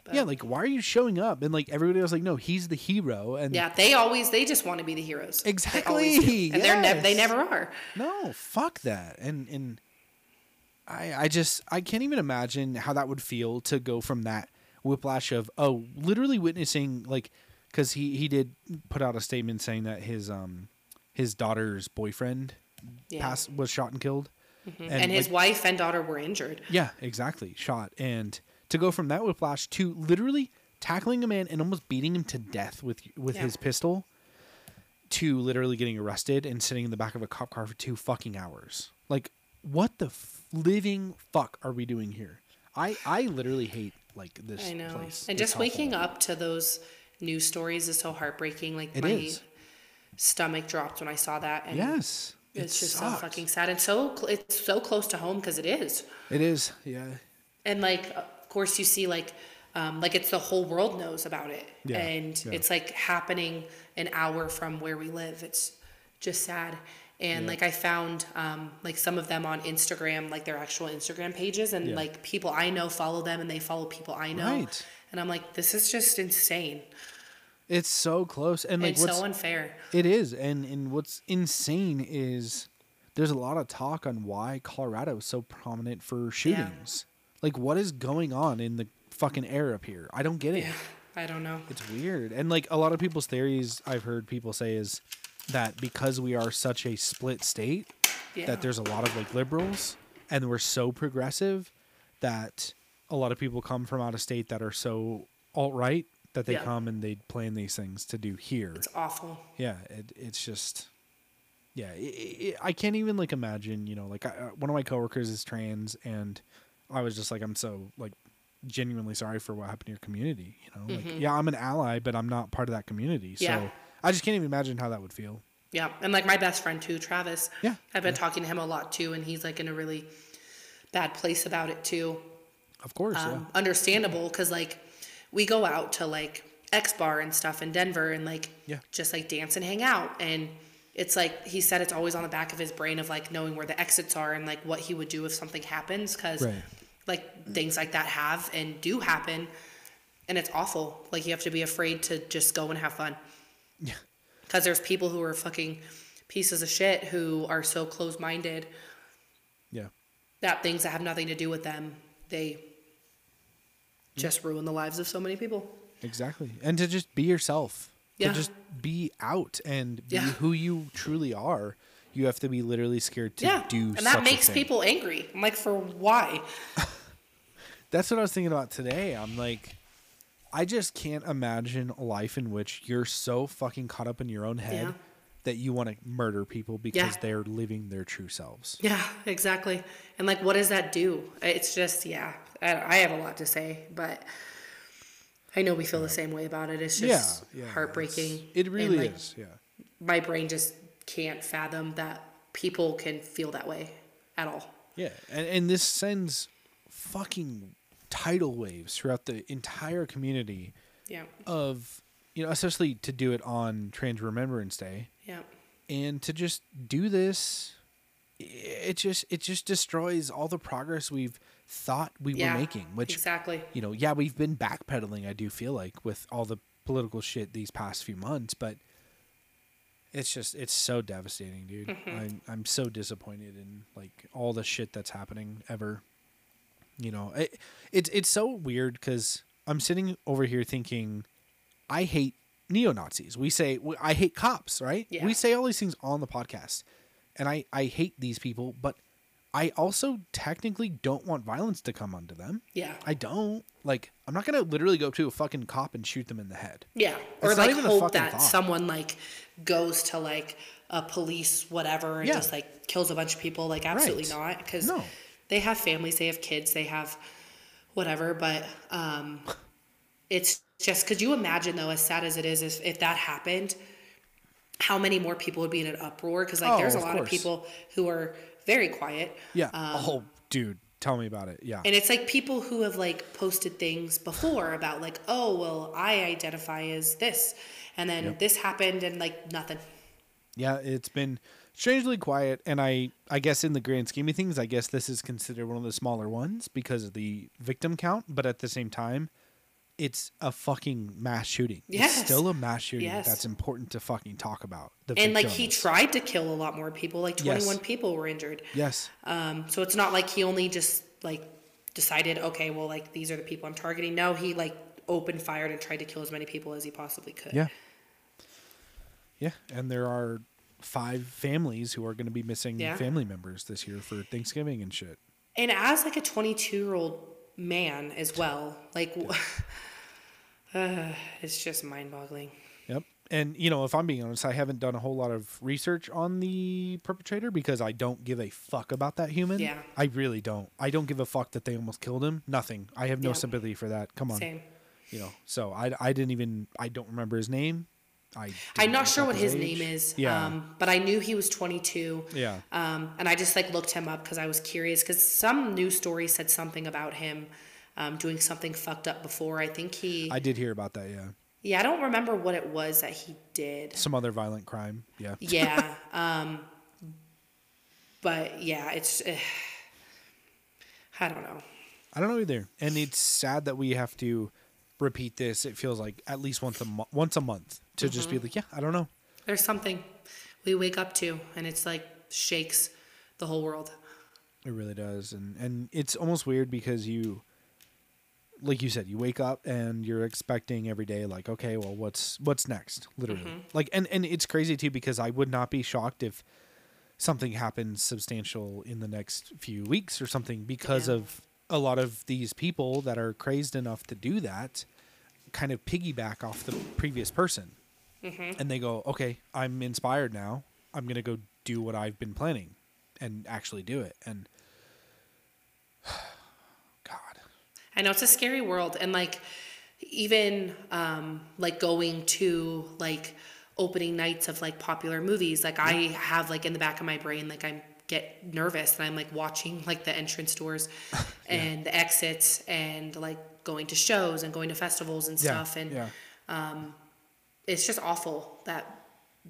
But- yeah, like why are you showing up? And like everybody was like, "No, he's the hero." And Yeah, they always they just want to be the heroes. Exactly, do. And they're never they never are. No, fuck that. And and I I just I can't even imagine how that would feel to go from that whiplash of oh, literally witnessing like because he he did put out a statement saying that his um his daughter's boyfriend Yeah. passed was shot and killed. And, his like, wife and daughter were injured. yeah, exactly, shot. And to go from that whiplash to literally tackling a man and almost beating him to death with with Yeah. his pistol, to literally getting arrested and sitting in the back of a cop car for two fucking hours. Like, what the f- living fuck are we doing here? I I literally hate like this I know. place. And It's just waking up to those news stories is so heartbreaking. Like It my is. stomach dropped when I saw that. And Yes, It's it just sucks. so fucking sad and so cl- it's so close to home because it is. It is. Yeah. And like course you see like um, like it's the whole world knows about it. Yeah, And yeah. it's like happening an hour from where we live. It's just sad. And like I found um, like some of them on Instagram, like their actual Instagram pages, and Yeah. like people I know follow them, and they follow people I know. Right. And I'm like, this is just insane. It's so close, and like it's so unfair. it is, and and what's insane is there's a lot of talk on why Colorado is so prominent for shootings. Like, what is going on in the fucking air up here? I don't get it. Yeah, I don't know. It's weird, and like a lot of people's theories I've heard people say is that because we are such a split state, Yeah. that there's a lot of like liberals, and we're so progressive that a lot of people come from out of state that are so alt right that they Yeah. come and they plan these things to do here. It's awful. Yeah, it, it's just, yeah, i i I can't even like imagine. You know, like I, uh, one of my coworkers is trans, and I was just like, I'm so like genuinely sorry for what happened to your community. You know, like yeah, I'm an ally, but I'm not part of that community. Yeah. So I just can't even imagine how that would feel. Yeah, and like my best friend too, Travis. Yeah, I've been talking to him a lot too, and he's like in a really bad place about it too. Of course, Um, Understandable, because like we go out to like X Bar and stuff in Denver, and like Yeah. just like dance and hang out, and it's like he said it's always on the back of his brain of like knowing where the exits are and like what he would do if something happens, because Right. like things like that have and do happen, and it's awful. Like you have to be afraid to just go and have fun. Yeah. Because there's people who are fucking pieces of shit who are so close minded yeah, that things that have nothing to do with them, they mm. just ruin the lives of so many people. exactly. And to just be yourself, Yeah. to just be out and be Yeah. who you truly are. You have to be literally scared to yeah. do. and that makes people angry. I'm like, for why? That's what I was thinking about today. I'm like, I just can't imagine a life in which you're so fucking caught up in your own head Yeah. that you want to murder people because Yeah. they're living their true selves. Yeah, exactly. And like, what does that do? It's just, yeah, I, I have a lot to say, but I know we feel the same way about it. It's just yeah, yeah, heartbreaking. It really like, is. Yeah. My brain just can't fathom that people can feel that way at all. Yeah, and and this sends fucking tidal waves throughout the entire community Yeah, of you know, especially to do it on Trans Remembrance Day. yeah, and to just do this it just it just destroys all the progress we've thought we yeah. were making which exactly. you know yeah we've been backpedaling i do feel like with all the political shit these past few months but it's just it's so devastating dude Mm-hmm. I'm, I'm so disappointed in like all the shit that's happening ever you know it, it's it's so weird because i'm sitting over here thinking i hate neo-nazis we say i hate cops right Yeah. we say all these things on the podcast and i i hate these people but i also technically don't want violence to come onto them Yeah. i don't like i'm not gonna literally go to a fucking cop and shoot them in the head Yeah, or like even hope that thought. someone like goes to like a police whatever and Yeah. just like kills a bunch of people. Like absolutely Right. not, because No. they have families, they have kids, they have whatever. But um, it's just could you imagine though, as sad as it is, if, if that happened, how many more people would be in an uproar? Because like Oh, there's a lot of people who are very quiet. yeah um, oh dude tell me about it yeah And it's like people who have like posted things before about like, oh well, I identify as this, and then this happened, and like nothing. Yeah, it's been strangely quiet, and I I guess in the grand scheme of things, I guess this is considered one of the smaller ones because of the victim count. But at the same time, it's a fucking mass shooting. Yes. It's still a mass shooting Yes. that's important to fucking talk about. And like he tried to kill a lot more people. Like Yes. 21 people were injured. yes, Um, so it's not like he only just like decided, okay, well, like these are the people I'm targeting. No, he like opened fire and tried to kill as many people as he possibly could. Yeah. Yeah, and there are five families who are going to be missing Yeah. family members this year for Thanksgiving and shit. And as like a 22 year old man as well, like uh, it's just mind boggling. Yep. And you know, if I'm being honest, I haven't done a whole lot of research on the perpetrator because I don't give a fuck about that human. Yeah. I really don't. I don't give a fuck that they almost killed him. Nothing. I have no Yeah. sympathy for that. Come on. Same. You know. So I I didn't even I don't remember his name. I I'm didn't sure what his name is. Yeah. Um, but I knew he was 22. yeah. Um, and I just like looked him up because I was curious because some news story said something about him um, doing something fucked up before. I think he, I did hear about that, yeah. yeah, I don't remember what it was that he did. Some other violent crime. Yeah. Yeah. um, but yeah, it's, eh, I don't know. I don't know either. And it's sad that we have to repeat this. It feels like at least once a mo- once a month to just Mm-hmm. be like, yeah, I don't know. There's something we wake up to and it's like shakes the whole world. It really does, and and it's almost weird because you, like you said, you wake up and you're expecting every day, like, okay, well, what's what's next, literally, like, and and it's crazy too because I would not be shocked if something happens substantial in the next few weeks or something because Yeah. of a lot of these people that are crazed enough to do that, kind of piggyback off the previous person, and they go, okay, I'm inspired now. I'm gonna go do what I've been planning, and actually do it, and God. I know it's a scary world, and like even um, like going to like opening nights of like popular movies. Like I have like in the back of my brain, like I get nervous and I'm like watching like the entrance doors and the exits and like going to shows and going to festivals and stuff. And yeah. It's just awful that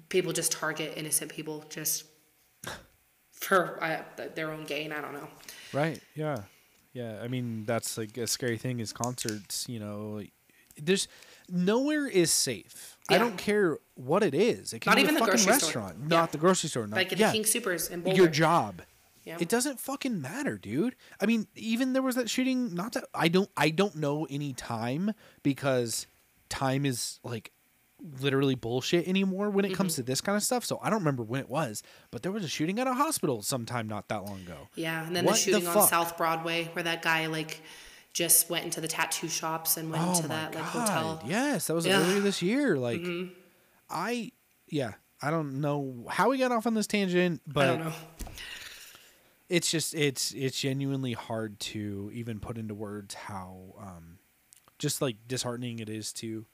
people just target innocent people just for uh, their own gain. I don't know. Right. Yeah. Yeah. I mean, that's like a scary thing is concerts, you know, there's nowhere is safe. I don't care what it is. It can Not be even a the fucking grocery store. restaurant, Yeah. not the grocery store. Not, Like at yeah. King Soopers Boulder. your job. Yeah. It doesn't fucking matter, dude. I mean, even there was that shooting. Not that I don't. I don't know any time because time is like literally bullshit anymore when it Mm-hmm. comes to this kind of stuff. So I don't remember when it was, but there was a shooting at a hospital sometime not that long ago. Yeah, and then What the the shooting on fuck? South Broadway where that guy like just went into the tattoo shops and went Oh into my that like hotel. Yes, that was Yeah. Mm-hmm. earlier this year. Like, I yeah, I don't know how we got off on this tangent, but I don't know. it's just it's it's genuinely hard to even put into words how um just like disheartening it is to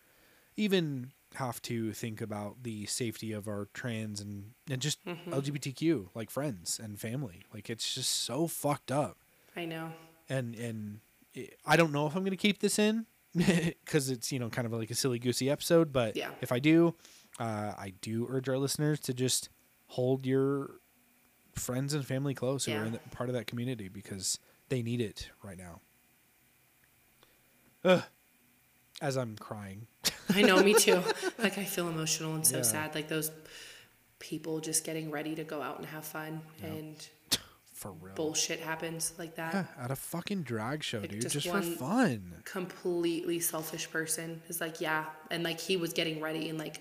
even have to think about the safety of our trans and and just Mm-hmm. LGBTQ like friends and family. Like it's just so fucked up. I know. And and it, I don't know if I'm going to keep this in cuz it's, you know, kind of like a silly goosey episode, but Yeah. if I do, uh I do urge our listeners to just hold your friends and family close who are in the, part of that community because they need it right now. Ugh. As I'm crying. I know, me too. Like I feel emotional and so Yeah. sad. Like those people just getting ready to go out and have fun and For real. bullshit happens like that. Yeah, at a fucking drag show, Like, dude. just Just, for fun. Completely selfish person is like, yeah. And like he was getting ready and like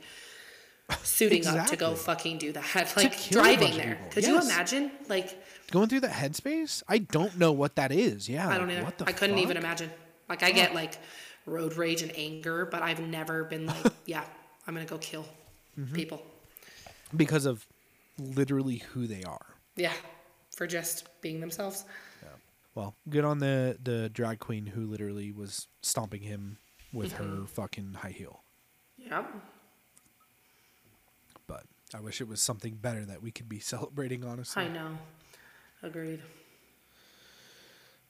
suiting up to go fucking do that. Like driving there. Could you imagine? Like Going through that headspace? I don't know what that is. Yeah. I don't like, either. What the I couldn't even imagine. Like I get like road rage and anger, but I've never been like, yeah, I'm gonna go kill Mm-hmm. people. Because of literally who they are. Yeah, for just being themselves. Yeah. Well, good on the the drag queen who literally was stomping him with Mm-hmm. her fucking high heel. Yep. But I wish it was something better that we could be celebrating. Honestly. I know. Agreed.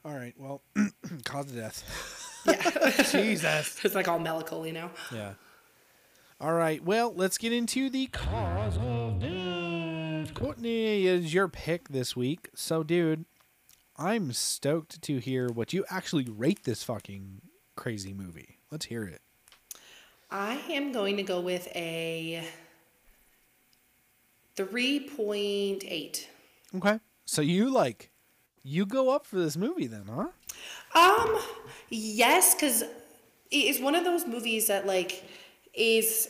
All right. Well, cause of death. Yeah. Jesus. it's like all melancholy now. Yeah. All right. Well, let's get into the Cause of death. Courtney is your pick this week. So, dude, I'm stoked to hear what you actually rate this fucking crazy movie. Let's hear it. I am going to go with a 3.8. Okay. So you like you go up for this movie then, huh? Um, yes, because it's one of those movies that like is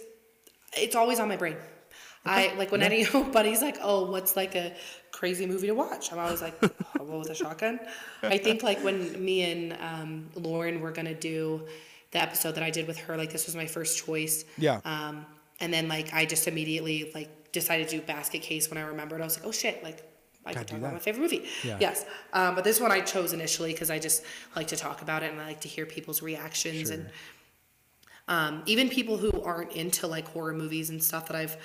it's always on my brain. I like when anybody's like, "Oh, what's like a crazy movie to watch?" I'm always like, "Hobo with a shotgun." I think like when me and um, Lauren were gonna do the episode that I did with her, like this was my first choice. Yeah. Um, and then like I just immediately like decided to do Basket Case when I remembered. I was like, "Oh shit!" Like I do talk about that. my favorite movie. Yeah. Yes. Um, but this one I chose initially because I just like to talk about it and I like to hear people's reactions and um, even people who aren't into like horror movies and stuff that I've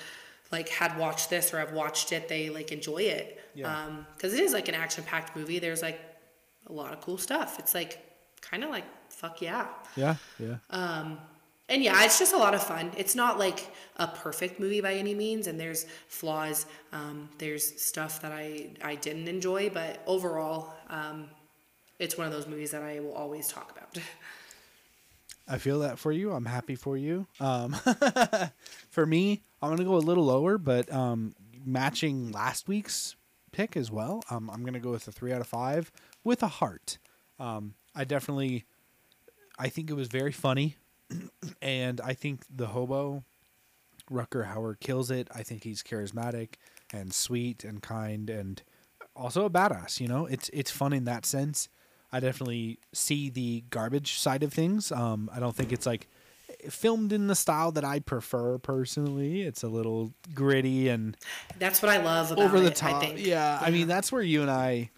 like had watched this or I've watched it, they like enjoy it. Yeah. Um, cause it is like an action packed movie. There's like a lot of cool stuff. It's like kind of like fuck yeah. Yeah, yeah. And yeah, it's just a lot of fun. It's not like a perfect movie by any means, and there's flaws. Um, there's stuff that I I didn't enjoy, but overall, um, it's one of those movies that I will always talk about. I feel that for you. I'm happy for you. Um, for me, I'm gonna go a little lower, but um, matching last week's pick as well. Um, I'm gonna go with a three out of five with a heart. Um, I definitely, I think it was very funny, and I think the hobo, Rutger Hauer kills it. I think he's charismatic and sweet and kind and also a badass. You know, it's it's fun in that sense. I definitely see the garbage side of things. Um, I don't think it's like filmed in the style that I prefer personally. It's a little gritty and That's what I love about over the it, top. I think. Yeah, I mean that's where you and I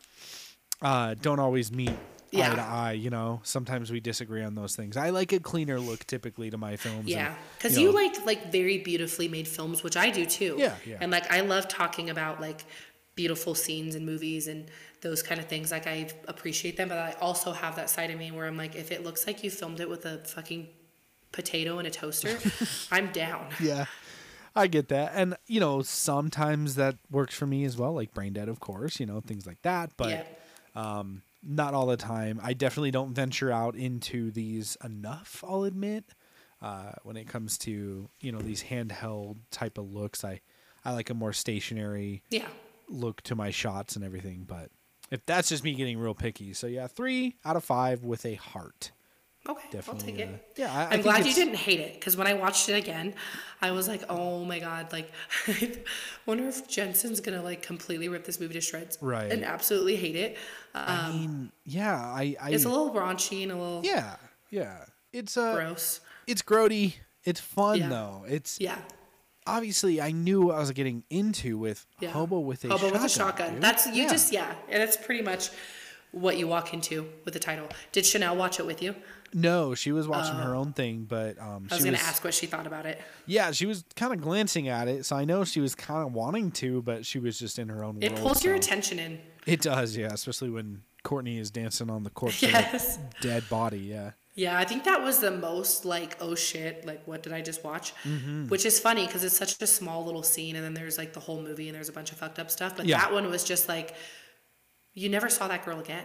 uh, don't always meet eye to eye. You know, sometimes we disagree on those things. I like a cleaner look typically to my films. Yeah, because you, know, like like very beautifully made films, which I do too. Yeah, yeah. And like I love talking about like beautiful scenes in movies and those kind of things. Like I appreciate them, but I also have that side of me where I'm like, if it looks like you filmed it with a fucking potato and a toaster, I'm down. yeah. I get that. And, you know, sometimes that works for me as well, like Brain Dead, of course, you know, things like that. But yeah. um, not all the time. I definitely don't venture out into these enough, I'll admit. Uh, when it comes to, you know, these handheld type of looks, I, I like a more stationary Yeah. look to my shots and everything. But if that's just me getting real picky. So, yeah, three out of five with a heart. Okay, Definitely. I'll take uh, it. yeah, I, think glad you didn't hate it because when I watched it again, I was like, oh my god, like, I wonder if Jensen's gonna like completely rip this movie to shreds, Right. And absolutely hate it. I mean, yeah, I, I Um, It's a little raunchy and a little yeah, yeah. It's uh, gross. it's grody. It's fun Yeah. though. It's Yeah, obviously I knew what I was getting into with yeah. Hobo with a Hobo shotgun. with a shotgun. dude. That's you Yeah. just yeah, and that's pretty much what you walk into with the title. Did Chanel watch it with you? No. She was watching her own thing, but um, I was gonna ask what she thought about it. yeah, she was kind of glancing at it, so I know she was kind of wanting to, but she was just in her own It world. pulls your attention in. It does, yeah, especially when Courtney is dancing on the corpse Yes. of a dead body. Yeah, Yeah, I think that was the most like, oh shit, like what did I just watch? Mm-hmm. Which is funny because it's such a small little scene, and then there's like the whole movie, and there's a bunch of fucked up stuff. But Yeah. that one was just like, you never saw that girl again.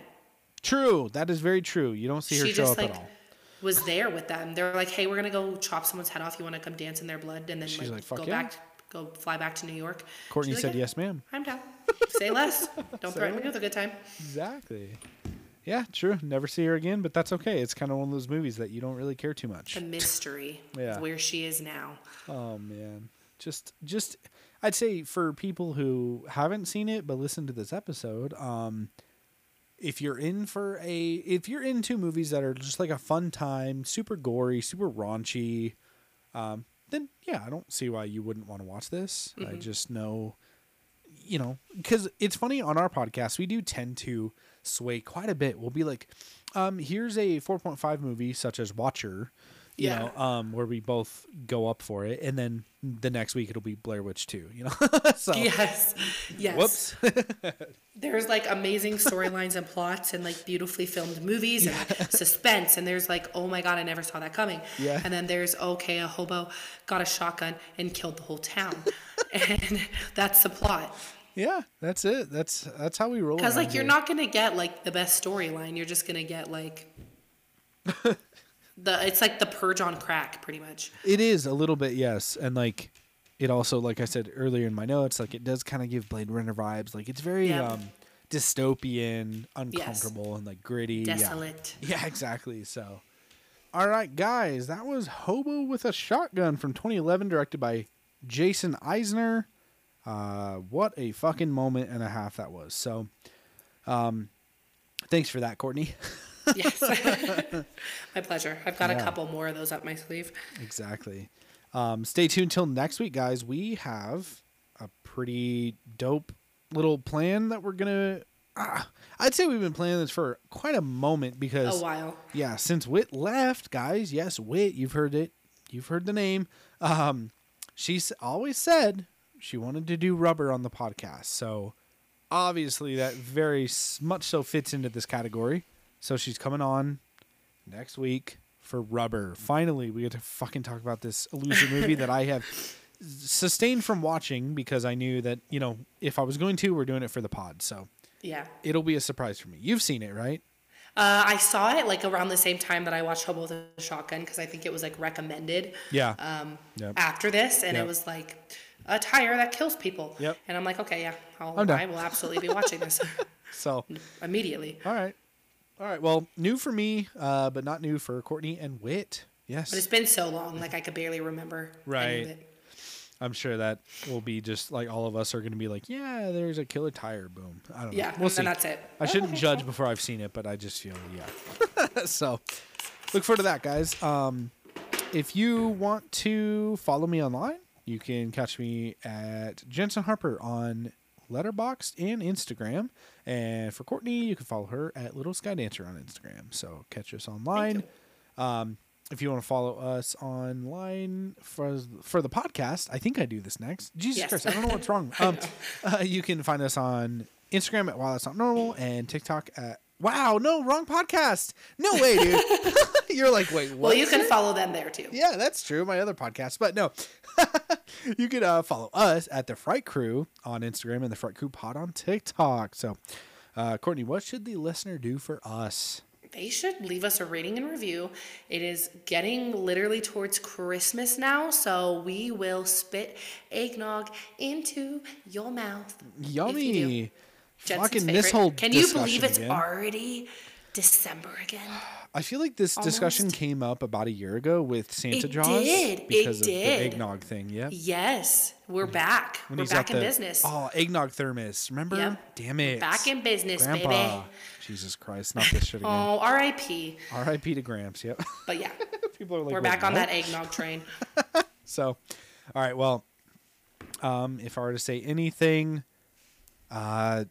True. That is very true. You don't see her she show just up like at all. was there with them. They're like, hey, we're gonna go chop someone's head off. You want to come dance in their blood, and then She's like, like, "Fuck go yeah." back, go fly back to New York. Courtney like, said, "Yeah, "Yes, ma'am." I'm down. Say less. Don't threaten me with a good time. Exactly. Yeah, true. Never see her again, but that's okay. It's kind of one of those movies that you don't really care too much. The mystery Yeah. of where she is now. Oh man, just just I'd say for people who haven't seen it but listen to this episode, um, if you're in for a if you're into movies that are just like a fun time, super gory, super raunchy, um, then yeah, I don't see why you wouldn't want to watch this. I just know, you know, because it's funny on our podcast we do tend to sway quite a bit. We'll be like, um, here's a 4.5 movie such as Watcher. You Yeah. know, um, where we both go up for it, and then the next week it'll be Blair Witch 2, you know? so, Yes. Yes. whoops. there's like amazing storylines and plots and like beautifully filmed movies and suspense and there's like oh my god i never saw that coming Yeah. and then there's okay a hobo got a shotgun and killed the whole town and that's the plot yeah, that's it. That's that's how we roll. because like you're not gonna get like the best storyline you're just gonna get like the it's like the purge on crack pretty much It is a little bit, yes, and like it also, like I said earlier in my notes, like it does kind of give Blade Runner vibes. Like it's very Yeah. um dystopian, uncomfortable, and like gritty. Yeah. desolate Yeah, exactly. So, All right, guys, that was Hobo with a Shotgun from 2011, directed by Jason Eisner. Uh, what a fucking moment and a half that was. So, um, thanks for that, Courtney. Yes. My pleasure. I've got Yeah. a couple more of those up my sleeve. exactly. Um, stay tuned till next week, guys. We have a pretty dope little plan that we're gonna. Ah, I'd say we've been planning this for quite a moment because A while. yeah, since Wit left, guys, yes, Wit, you've heard it. You've heard the name. Um, she's always said she wanted to do rubber on the podcast. So obviously that very much so fits into this category. So she's coming on next week for rubber. Finally, we get to fucking talk about this illusion movie that I have sustained from watching because I knew that, you know, if I was going to, we're doing it for the pod. So Yeah. it'll be a surprise for me. You've seen it, right? Uh, I saw it like around the same time that I watched Hobo with a Shotgun because I think it was like recommended Yeah. um, Yep. after this, and Yep. it was like a tire that kills people. Yep. And I'm like, okay, yeah, I'll, I will absolutely be watching this So immediately. All right. All right. Well, new for me, uh, but not new for Courtney and Wit. Yes. But it's been so long, like I could barely remember. Right. I'm sure that will be just like all of us are going to be like, yeah, there's a killer tire. Boom. I don't know. Yeah, We'll and see. then that's it. I shouldn't judge before I've seen it, but I just feel, yeah. so look forward to that, guys. Um, if you want to follow me online, you can catch me at Jensen Harper on Letterboxd and Instagram. And for Courtney, you can follow her at Little Sky Dancer on Instagram. So catch us online. Um, if you want to follow us online for for the podcast, I think I do this next. Jesus Yes. Christ, I don't know what's wrong. Um, uh, you can find us on Instagram at While That's Not Normal and TikTok at Wow No Wrong Podcast. No way, dude. You're like, wait, what? Well, you can follow them there too. Yeah, that's true. My other podcast, but no, you can uh, follow us at the Fright Crew on Instagram and the Fright Crew Pod on TikTok. So, uh, Courtney, what should the listener do for us? They should leave us a rating and review. It is getting literally towards Christmas now, so we will spit eggnog into your mouth. if you do. Yummy. Jensen's Fucking favorite. this whole Can you believe it's again. already December again? I feel like this discussion came up about a year ago with Santa It Jaws did. It because of the eggnog thing. Yep. Yes, we're back. When we're back in the- business. Oh, eggnog thermos. Remember? Yep. Damn it. Back in business, Grandpa. baby. Jesus Christ, not this shit again. Oh, R.I.P. R.I.P. to Gramps. Yep. But yeah, People are like, we're "Wait, back on that eggnog train. So, all right. Well, um, if I were to say anything, uh,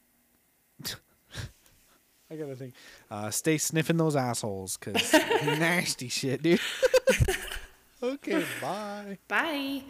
I gotta think. Uh, stay sniffing those assholes, cause nasty shit, dude. okay. Bye. Bye.